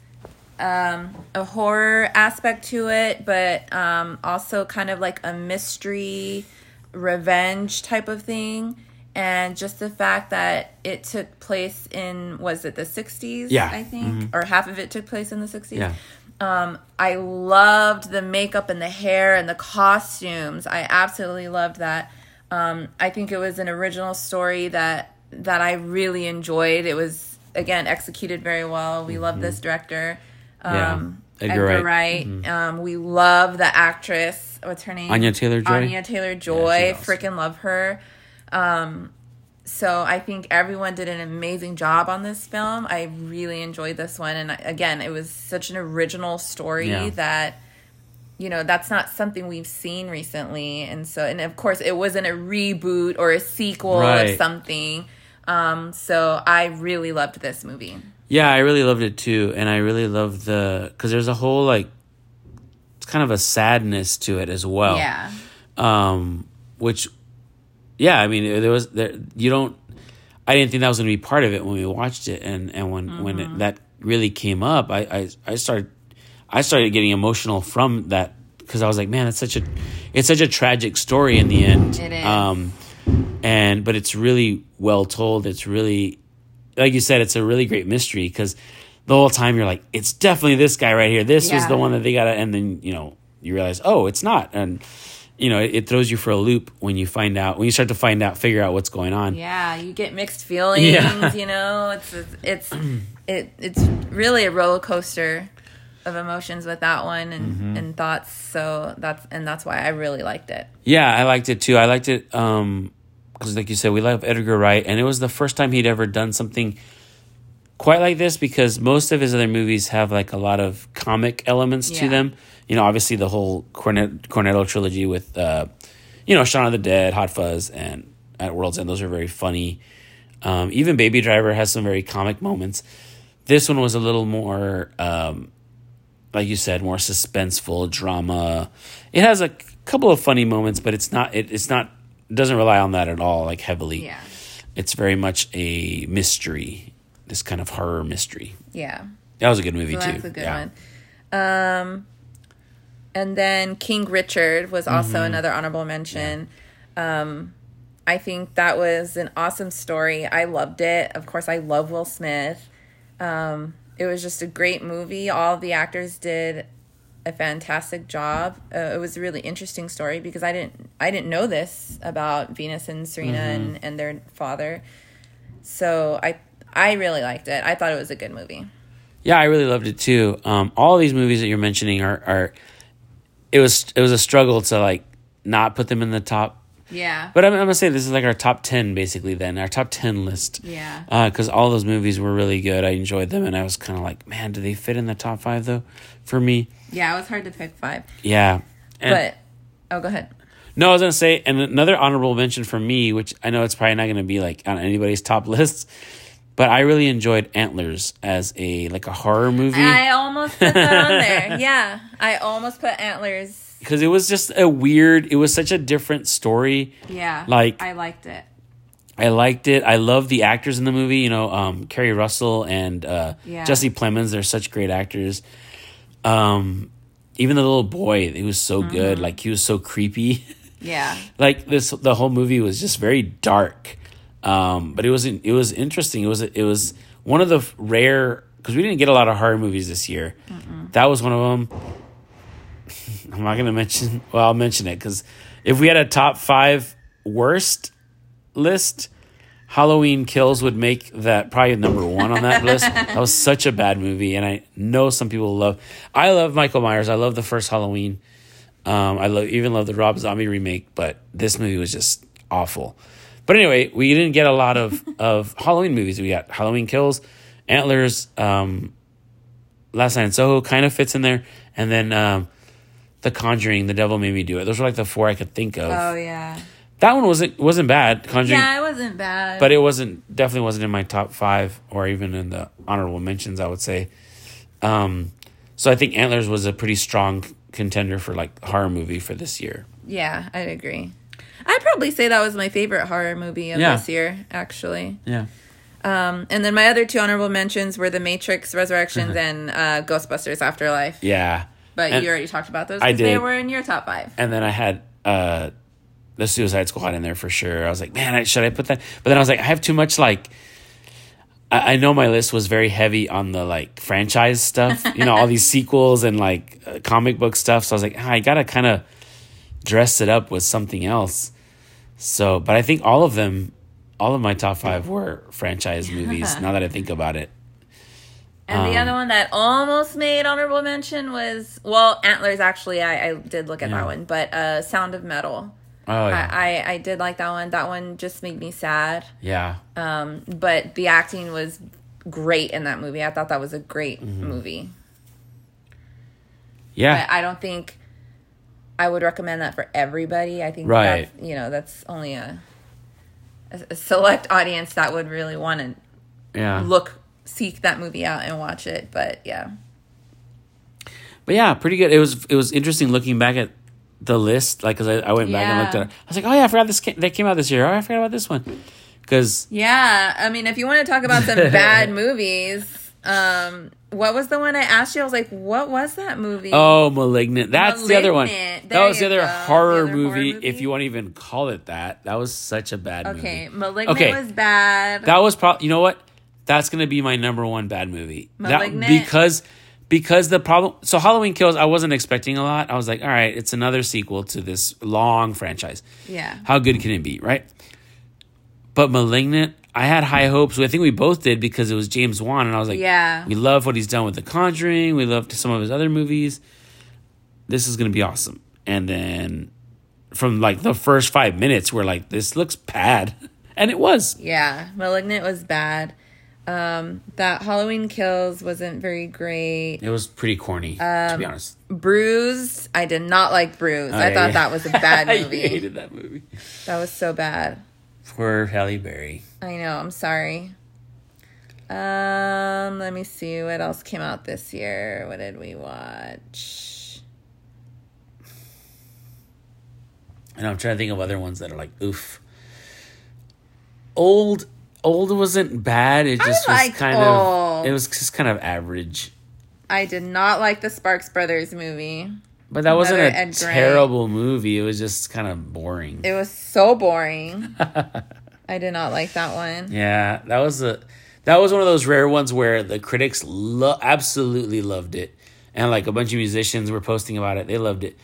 um, a horror aspect to it, but um, also kind of like a mystery, revenge type of thing. And just the fact that it took place in, was it the 60s? Yeah. I think, or half of it took place in the 60s. Yeah. Um, I loved the makeup and the hair and the costumes. I absolutely loved that. Um, I think it was an original story that that I really enjoyed. It was again executed very well. We love this director, Yeah. um, Edgar Edgar, Wright. Mm-hmm. Um, we love the actress. What's her name? Anya Taylor-Joy? Anya Taylor Joy. awesome. Freaking love her. Um, so I think everyone did an amazing job on this film. I really enjoyed this one, and again, it was such an original story Yeah. that you know that's not something we've seen recently, and so and of course it wasn't a reboot or a sequel Right. of something. Um, so I really loved this movie. Yeah, I really loved it too, and I really loved the because there's a whole like it's kind of a sadness to it as well. Yeah, Um, which, yeah, I mean, there was there you don't. I didn't think that was going to be part of it when we watched it, and and when when Mm-hmm. it, that really came up, I, I I started I started getting emotional from that because I was like, man, it's such a it's such a tragic story in the end. It is. Um, and but it's really well told. It's really like you said, it's a really great mystery because the whole time you're like, it's definitely this guy right here. This was the one that they got, and then you know you realize, oh, it's not, and you know it, it throws you for a loop when you find out when you start to find out, figure out what's going on. yeah, you get mixed feelings. Yeah. You know, it's it's it it's really a roller coaster of emotions with that one and Mm-hmm. and thoughts. So that's and that's why I really liked it. Yeah, I liked it too. I liked it um because, like you said, we love Edgar Wright, and it was the first time he'd ever done something quite like this because most of his other movies have like a lot of comic elements to them. You know, obviously the whole Cornet- Cornetto trilogy with, uh, you know, Shaun of the Dead, Hot Fuzz, and At World's End. Those are very funny. Um, even Baby Driver has some very comic moments. This one was a little more, um, like you said, more suspenseful drama. It has a couple of funny moments, but it's not. It, it's not. It doesn't rely on that at all, like heavily. Yeah. It's very much a mystery. This kind of horror mystery. Yeah. That was a good movie So too. that's a good Yeah. one. Um, and then King Richard was also Mm-hmm. another honorable mention. Um, I think that was an awesome story. I loved it. Of course, I love Will Smith. Um, it was just a great movie. All the actors did a fantastic job. Uh, it was a really interesting story because I didn't I didn't know this about Venus and Serena Mm-hmm. and, and their father. So I I really liked it. I thought it was a good movie. Yeah, I really loved it too. Um, all these movies that you're mentioning are are. It was it was a struggle to like not put them in the top Yeah. But I'm, I'm gonna say this is like our top ten, basically. Then our top ten list. Yeah. Uh, because all those movies were really good. I enjoyed them, and I was kind of like, man, do they fit in the top five though? For me, Yeah, it was hard to pick five. yeah. And, but oh, go ahead. no, I was gonna say, and another honorable mention for me, which I know it's probably not gonna be like on anybody's top lists, but I really enjoyed Antlers as a like a horror movie I almost put that on there. Yeah, I almost put antlers. Because it was just a weird. It was such a different story. Yeah, Like- I liked it. I liked it. I love the actors in the movie. You know, um, Keri Russell and uh, Yeah. Jesse Plemons. They're such great actors. Um, even the little boy, he was so good. Mm-hmm. Like he was so creepy. Yeah, like this, the whole movie was just very dark. Um, but it was it was interesting. It was it was one of the rare because we didn't get a lot of horror movies this year. That was one of them. I'm not gonna mention. Well, I'll mention it because if we had a top five worst list, Halloween Kills would make that probably number one on that list. That was such a bad movie, and I know some people love. I love Michael Myers. I love the first Halloween. Um, I love even love the Rob Zombie remake, but this movie was just awful. But anyway, we didn't get a lot of of Halloween movies. We got Halloween Kills, Antlers, um, Last Night in Soho kind of fits in there, and then um, The Conjuring, The Devil Made Me Do It. Those were like the four I could think of. Oh yeah. That one wasn't wasn't bad. Conjuring, Yeah, it wasn't bad. but it wasn't definitely wasn't in my top five or even in the honorable mentions. I would say. Um, so I think Antlers was a pretty strong contender for like horror movie for this year. yeah, I'd agree. I'd probably say that was my favorite horror movie of Yeah. this year, actually. Yeah. Um, and then my other two honorable mentions were The Matrix Resurrections and uh, Ghostbusters Afterlife. Yeah. But And- you already talked about those. I 'cause They were in your top five. And then I had uh the Suicide Squad in there for sure. I was like, man, I, should I put that? But then I was like, I have too much like. I I know my list was very heavy on the like franchise stuff, you know, all these sequels and like uh, comic book stuff. So I was like, ah, I gotta kind of dress it up with something else. So, but I think all of them, all of my top five were franchise movies. now that I think about it, And the Um, other one that almost made honorable mention was well, Antlers. Actually, I, I did look at Yeah. that one, but uh, Sound of Metal. oh yeah, I, I I did like that one. That one just made me sad. yeah, Um, but the acting was great in that movie. I thought that was a great Mm-hmm. movie. yeah. But I don't think I would recommend that for everybody. I think Right. that's, you know that's only a, a a select audience that would really want to yeah. look seek that movie out and watch it. But yeah, But yeah, pretty good. It was it was interesting looking back at the list, like because I, I went back and looked at. it. I was like, oh yeah, I forgot this came, that came out this year. Oh, I forgot about this one. Because yeah. I mean, if you want to talk about some bad movies, um, what was the one I asked you? I was like, what was that movie? oh, malignant. That's the other one. Malignant. That was the other horror The other movie, horror movie? if you want to even call it that. That was such a bad okay, movie. Okay, Malignant Okay. was bad. That was probably. You know what? That's gonna be my number one bad movie. That- because because the problem. So Halloween Kills. I wasn't expecting a lot. I was like, all right, it's another sequel to this long franchise. yeah. how good can it be, right? But Malignant, I had high hopes. I think we both did because it was James Wan, and I was like, Yeah. we love what he's done with The Conjuring. We loved some of his other movies. This is going to be awesome. And then from like the first five minutes, we're like, this looks bad, and it was. Yeah, Malignant was bad. Um, that Halloween Kills wasn't very great. It was pretty corny, Um, to be honest. Bruised, I did not like Bruised. I Oh, thought yeah. that was a bad movie. I hated that movie. that was so bad. Poor Halle Berry. I know. I'm sorry. Um, let me see what else came out this year. What did we watch? And I'm trying to think of other ones that are like, oof. Old, old wasn't bad. It just was kind Old. of, it was just kind of average. I did not like the Sparks Brothers movie. But that wasn't a Ed Grant. terrible movie. It was just kind of boring. It was so boring. I did not like that one. yeah, that was a, that was one of those rare ones where the critics lo- absolutely loved it, and like a bunch of musicians were posting about it. They loved it.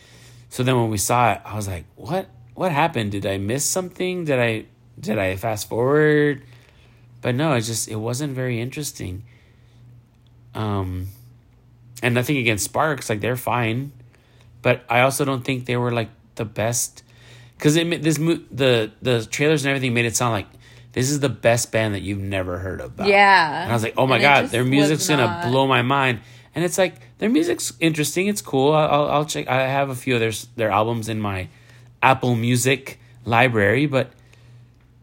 So then when we saw it, I was like, "What? What happened? Did I miss something? Did I did I fast forward?" But no, it just it wasn't very interesting. Um, and nothing against Sparks, like they're fine, but I also don't think they were like the best because it this mo- the the trailers and everything made it sound like this is the best band that you've never heard about. Yeah. And I was like, oh my And god, their music's gonna not. blow my mind. And it's like their music's interesting. It's cool. I'll, I'll, I'll check. I have a few of their their albums in my Apple Music library, but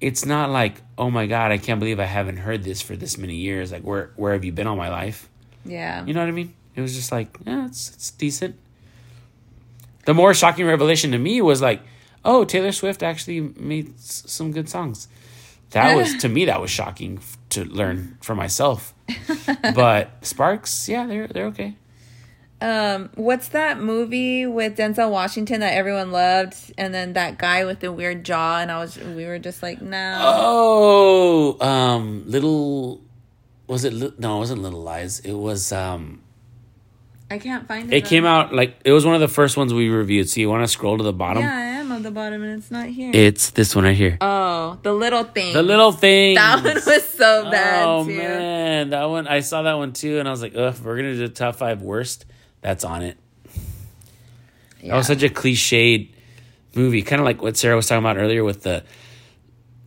it's not like oh my god, I can't believe I haven't heard this for this many years. Like where where have you been all my life? Yeah. You know what I mean? It was just like yeah, it's it's decent. The more shocking revelation to me was like, oh, Taylor Swift actually made s- some good songs. That was to me that was shocking f- to learn for myself. but Sparks, yeah, they're they're okay. Um, what's that movie with Denzel Washington that everyone loved, and then that guy with the weird jaw, and I was, we were just like, no. Oh, um, little was it? Li- No, it wasn't Little Lies. It was. um I can't find it. It came out like it was one of the first ones we reviewed. So you want to scroll to the bottom? Yeah, I am on the bottom, and it's not here. It's this one right here. oh, the little thing. the little thing. That one was so bad oh too. man, that one I saw that one too, and I was like, "Ugh, we're gonna do the top five worst." That's on it. Yeah. That was such a cliched movie, kind of like what Sarah was talking about earlier with the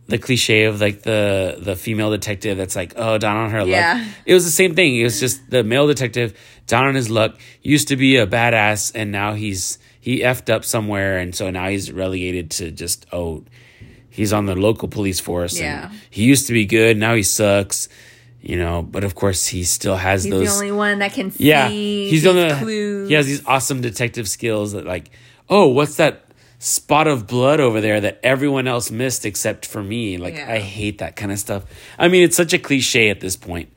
the cliche of like the the female detective that's like, oh, down on her Yeah. luck. It was the same thing. It was just the male detective down on his luck. Used to be a badass, and now he's he effed up somewhere, and so now he's relegated to just oh, he's on the local police force. Yeah. and he used to be good. Now he sucks. You know, but of course he still has He's those. the only one that can see. Yeah, he's the only. clues. He has these awesome detective skills that, like, oh, what's that? spot of blood over there that everyone else missed except for me. Like Yeah. I hate that kind of stuff. I mean, it's such a cliche at this point,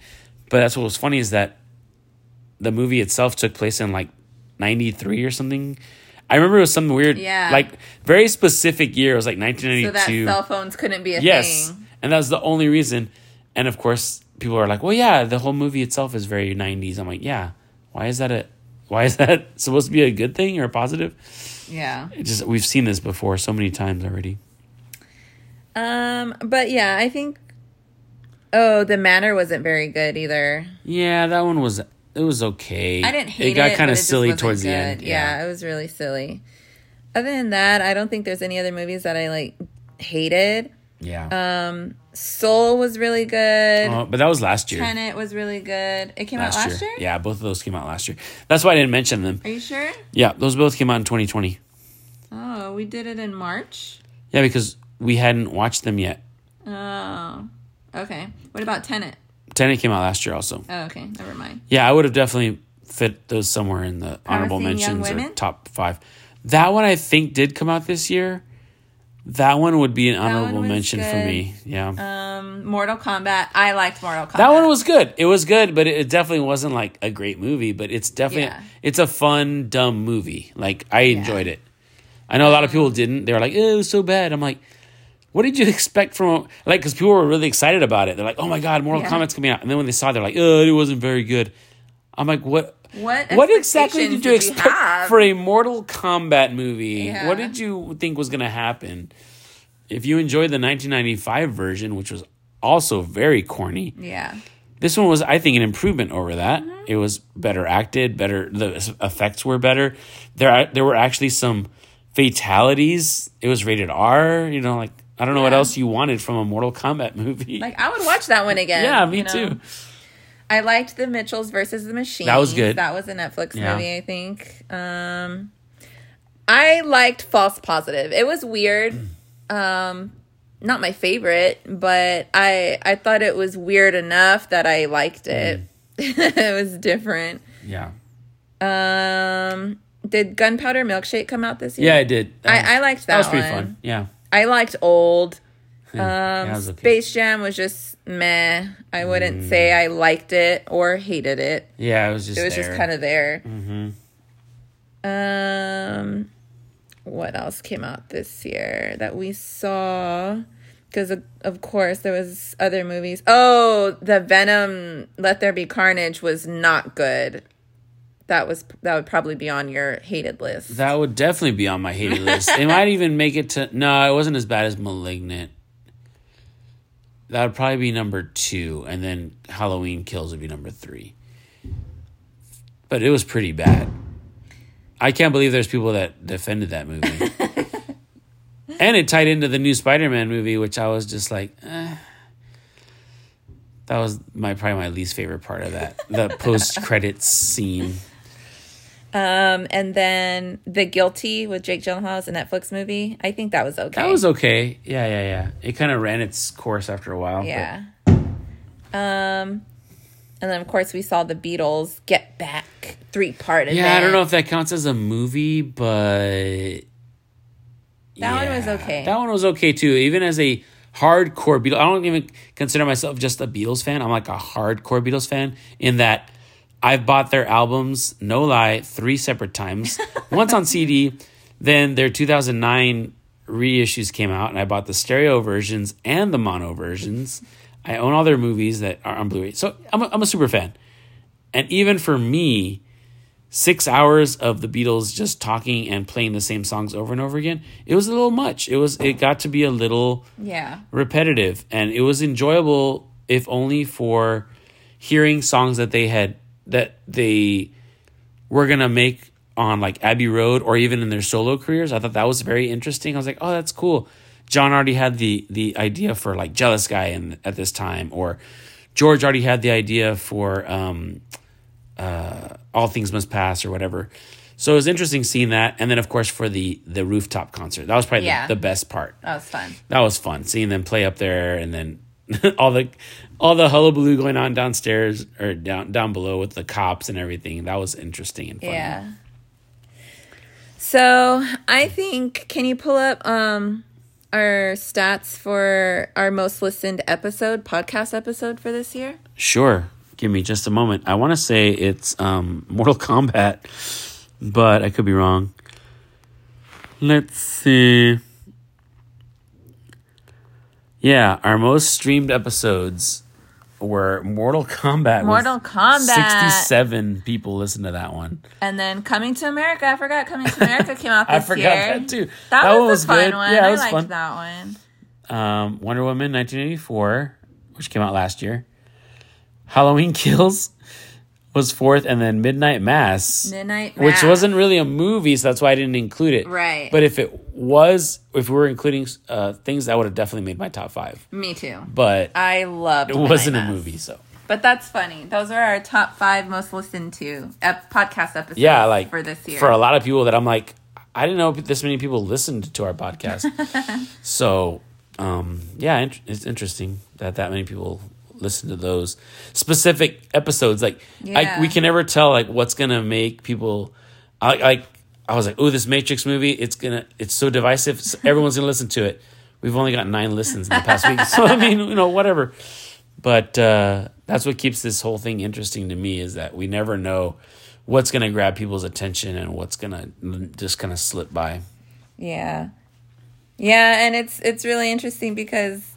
but that's what was funny is that the movie itself took place in like '93 or something. I remember it was some weird, Yeah. like very specific year. It was like So that 1992. cell phones couldn't be a yes, thing. and that was the only reason. And of course, people are like, "Well, yeah, the whole movie itself is very '90s." I'm like, "Yeah, why is that a why is that supposed to be a good thing or a positive?" Yeah. It just we've seen this before so many times already. Um, but yeah, I think. Oh, the manor wasn't very good either. Yeah, that one was it was okay. I didn't hate it. It got kind of silly towards the good. end. Yeah. it was really silly. Other than that, I don't think there's any other movies that I like hated. yeah. Um, Soul was really good. Oh, but that was last year. Tenet was really good. It came out last year. Yeah, both of those came out last year. That's why I didn't mention them. Are you sure? Yeah, those both came out in 2020. Oh, we did it in March. Yeah, because we hadn't watched them yet. Oh, okay. What about Tenet? Tenet came out last year also. Oh, okay. Never mind. Yeah, I would have definitely fit those somewhere in the honorable mentions or top five. That one I think did come out this year. That one would be an honorable mention for me. Yeah. Um, Mortal Kombat. I liked Mortal Kombat. that one was good. It was good, but it it definitely wasn't like a great movie, but it's definitely Yeah. it's a fun dumb movie. Like I enjoyed it. I know a lot of people didn't. They were like, "Oh, it was so bad." I'm like, "What did you expect from like cuz people were really excited about it. They're like, "Oh my god, Mortal Yeah. Kombat's coming out." And then when they saw it, they're like, "Oh, it wasn't very good." I'm like, "What What? What exactly did you expect for a Mortal Kombat movie? Yeah. What did you think was going to happen? If you enjoyed the 1995 version, which was also very corny, Yeah. this one was, I think, an improvement over that. Mm-hmm. It was better acted, better. The effects were better. There, there were actually some fatalities. It was rated R. You know, like I don't know what else you wanted from a Mortal Kombat movie. Like I would watch that one again. yeah, me you know? too. I liked the Mitchells versus the Machines. That was good. That was a Netflix Yeah. movie, I think. Um, I liked False Positive. It was weird. Um, not my favorite, but I I thought it was weird enough that I liked it. Mm. it was different. Yeah, Um, did Gunpowder Milkshake come out this year? yeah, I did. That I, I liked that, that was pretty one. fun. Yeah, I liked Old. Yeah, Um. Space Jam was just meh. I wouldn't Mm. say I liked it or hated it. yeah, it was just It was there. just kind of there. Mm-hmm. Um, what else came out this year that we saw? Because of, of course there was other movies. Oh, the Venom Let There Be Carnage was not good. That was that would probably be on your hated list. That would definitely be on my hated list. It might even make it to no, it wasn't as bad as Malignant. That would probably be number two, and then Halloween Kills would be number three. But it was pretty bad. I can't believe there's people that defended that movie. and it tied into the new Spider-Man movie, which I was just like, eh. That was my probably my least favorite part of that. The post credits scene. Um, and then The Guilty with Jake Gyllenhaal is a Netflix movie. I think that was okay. That was okay. Yeah, yeah, yeah. It kind of ran its course after a while. but- Yeah. Um, and then of course we saw the Beatles Get Back three part. yeah, I don't know if that counts as a movie, but That one was okay. That one was okay too. Even as a hardcore Beatles, I don't even consider myself just a Beatles fan. I'm like a hardcore Beatles fan in that I've bought their albums, no lie, three separate times. Once on CD, then their 2009 reissues came out, and I bought the stereo versions and the mono versions. I own all their movies that are on Blu-ray, so I'm a, I'm a super fan. And even for me, six hours of the Beatles just talking and playing the same songs over and over again, it was a little much. It was it got to be a little Yeah. repetitive and it was enjoyable if only for hearing songs that they had that they were gonna make on like Abbey Road or even in their solo careers. I thought that was very interesting. I was like, oh, that's cool. John already had the the idea for like Jealous Guy in, at this time, or George already had the idea for um, uh, All Things Must Pass or whatever. So it was interesting seeing that, and then of course for the the rooftop concert, that was probably Yeah. the, the best part That was fun. that was fun seeing them play up there and then all the all the hullabaloo going on downstairs or down down below with the cops and everything that was interesting and fun Yeah. So I think can you pull up um our stats for our most listened episode, podcast episode for this year? Sure. Give me just a moment. I want to say it's um, Mortal Kombat, but I could be wrong. Let's see. Yeah, our most streamed episodes were Mortal Kombat. Mortal Kombat. 67 people listened to that one. And then Coming to America. I forgot Coming to America came out I this forgot year. that too. That, That was, one was a fun good. one. Yeah, I was liked fun. that one. Um, Wonder Woman 1984, which came out last year. Halloween Kills was fourth, and then Midnight Mass, Midnight which wasn't really a movie, so that's why I didn't include it. Right. But if it was, if we were including uh, things, that would have definitely made my top five. Me too. But I loved it wasn't a Mass. movie, so But that's funny. Those are our top five most listened to ep- podcast episodes yeah, like for this year. for a lot of people that I'm like, I didn't know this many people listened to our podcast. so, um, yeah, it's interesting that that many people listen to those specific episodes. Like, I, we can never tell like what's gonna make people. I like. I was like, oh, this Matrix movie. It's gonna. It's so divisive. so everyone's gonna listen to it. We've only got nine listens in the past week, so I mean, you know, whatever. But uh, that's what keeps this whole thing interesting to me is that we never know what's going to grab people's attention and what's going to just kind of slip by. Yeah. Yeah, and it's it's really interesting because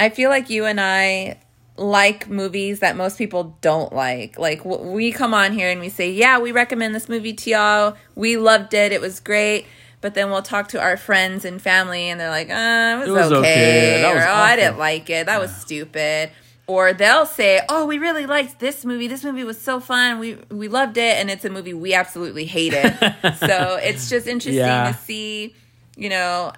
I feel like you and I like movies that most people don't like. Like we come on here and we say, "Yeah, we recommend this movie to y'all. We loved it. It was great." But then we'll talk to our friends and family and they're like, "Uh, it was, It was okay." okay. Was or, "Oh, I didn't like it. That was stupid." Or they'll say, "Oh, we really liked this movie. This movie was so fun. We we loved it." And it's a movie we absolutely hated. so, it's just interesting Yeah. to see, you know,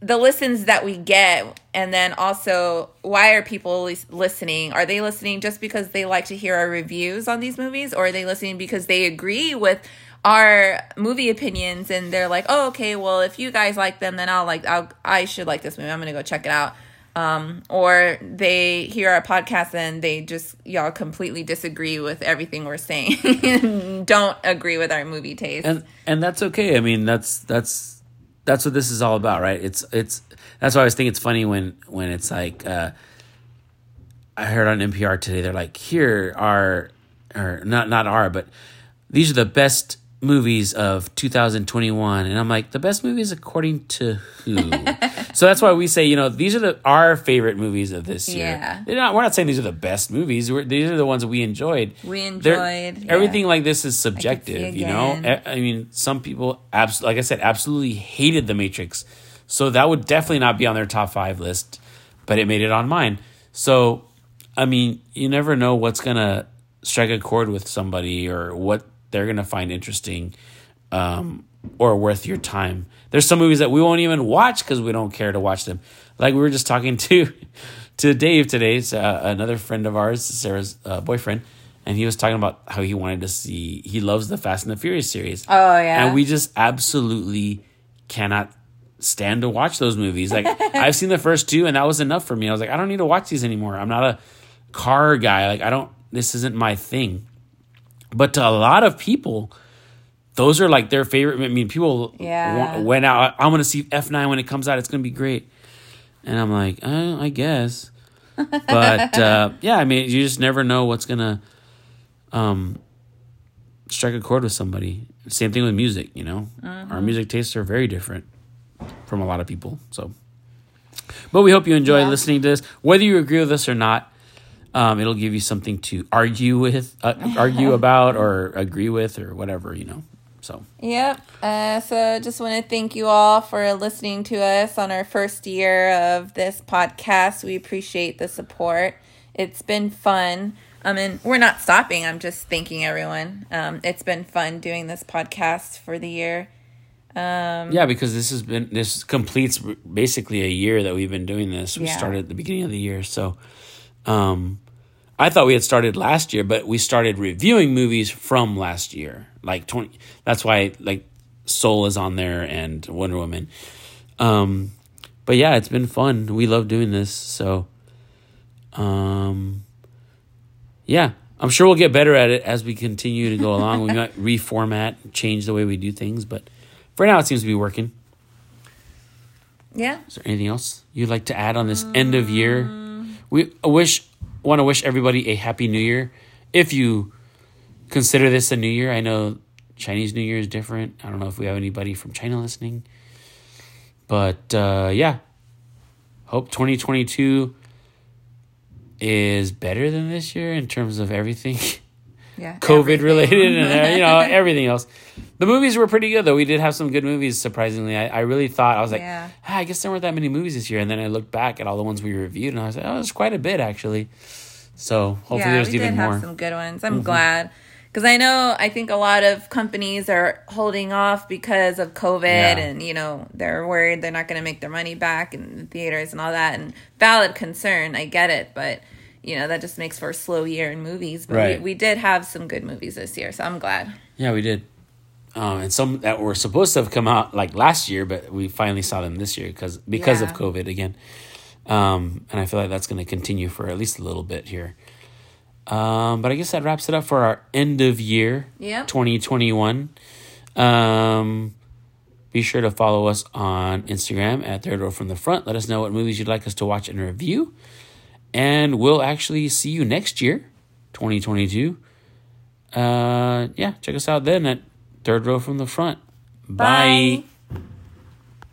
the listens that we get and then also why are people listening? Are they listening just because they like to hear our reviews on these movies or are they listening because they agree with our movie opinions and they're like oh okay well if you guys like them then i'll like I'll, i should like this movie. I'm gonna go check it out. Um, or they hear our podcast and they just y'all completely disagree with everything we're saying and don't agree with our movie taste. And and that's okay. I mean, that's that's that's what this is all about, right? It's it's that's why I always think it's funny when when it's like uh I heard on NPR today they're like, "Here are or not not are, but these are the best movies of 2021." And I'm like, "The best movies according to who?" so that's why we say, you know, these are the our favorite movies of this year. Yeah. They're not we're not saying these are the best movies. We're, these are the ones we enjoyed. We enjoyed, yeah. Everything like this is subjective, you know? I I mean, some people, abs- like I said, absolutely hated The Matrix. So that would definitely not be on their top five list, but it made it on mine. So, I mean, you never know what's going to strike a chord with somebody or what they're going to find interesting um, or worth your time. There's some movies that we won't even watch because we don't care to watch them. Like we were just talking to to Dave today, uh, another friend of ours, Sarah's uh, boyfriend, and he was talking about how he wanted to see. He loves the Fast and the Furious series. Oh, yeah. and we just absolutely cannot stand to watch those movies. Like I've seen the first two, and that was enough for me. I was like, I don't need to watch these anymore. I'm not a car guy. Like I don't. This isn't my thing. But to a lot of people, those are like their favorite. I mean, people Yeah. wa- went out. I'm to see F9 when it comes out. It's going to be great. And I'm like, uh, I guess. But uh, yeah, I mean, you just never know what's going to um, strike a chord with somebody. Same thing with music, you know? Our music tastes are very different from a lot of people. So, but we hope you enjoy Yeah. listening to this. Whether you agree with us or not, um, it'll give you something to argue with, uh, argue about, or agree with, or whatever, you know? So, Yep. Uh, so just want to thank you all for listening to us on our first year of this podcast. We appreciate the support. It's been fun. I mean, we're not stopping. I'm just thanking everyone. Um, it's been fun doing this podcast for the year. Um, yeah, because this has been, this completes basically a year that we've been doing this. We Yeah. started at the beginning of the year. So, um, I thought we had started last year, but we started reviewing movies from last year. Like 20, that's why like Soul is on there and Wonder Woman. Um, but yeah, it's been fun. We love doing this. So, um, yeah, I'm sure we'll get better at it as we continue to go along. we might reformat, change the way we do things, but for now, it seems to be working. Yeah. Is there anything else you'd like to add on this end of year? We wish want to wish everybody a happy new year. If you consider this a new year, I know Chinese New Year is different. I don't know if we have anybody from China listening. But uh, yeah, hope 2022 is better than this year in terms of everything. Yeah. COVID related and uh, you know everything else. The movies were pretty good though. We did have some good movies. Surprisingly, I, I really thought I was like, Yeah. ah, I guess there weren't that many movies this year. And then I looked back at all the ones we reviewed, and I was like, oh, there's quite a bit actually. So hopefully yeah, there's we even did more. Mm-hmm. have some good ones. I'm glad because I know I think a lot of companies are holding off because of COVID, Yeah. and you know they're worried they're not going to make their money back in the theaters and all that. And valid concern, I get it, but you know that just makes for a slow year in movies. But Right. we, we did have some good movies this year, so I'm glad. Yeah, we did. Um, and some that were supposed to have come out like last year, but we finally saw them this year because because of Yeah. COVID again. Um, and I feel like that's going to continue for at least a little bit here. Um, but I guess that wraps it up for our end of year, Yep. 2021. Um, be sure to follow us on Instagram at Third Row from the Front. Let us know what movies you'd like us to watch and review. And we'll actually see you next year, 2022. Uh, yeah, check us out then at Third Row from the Front. Bye. Bye.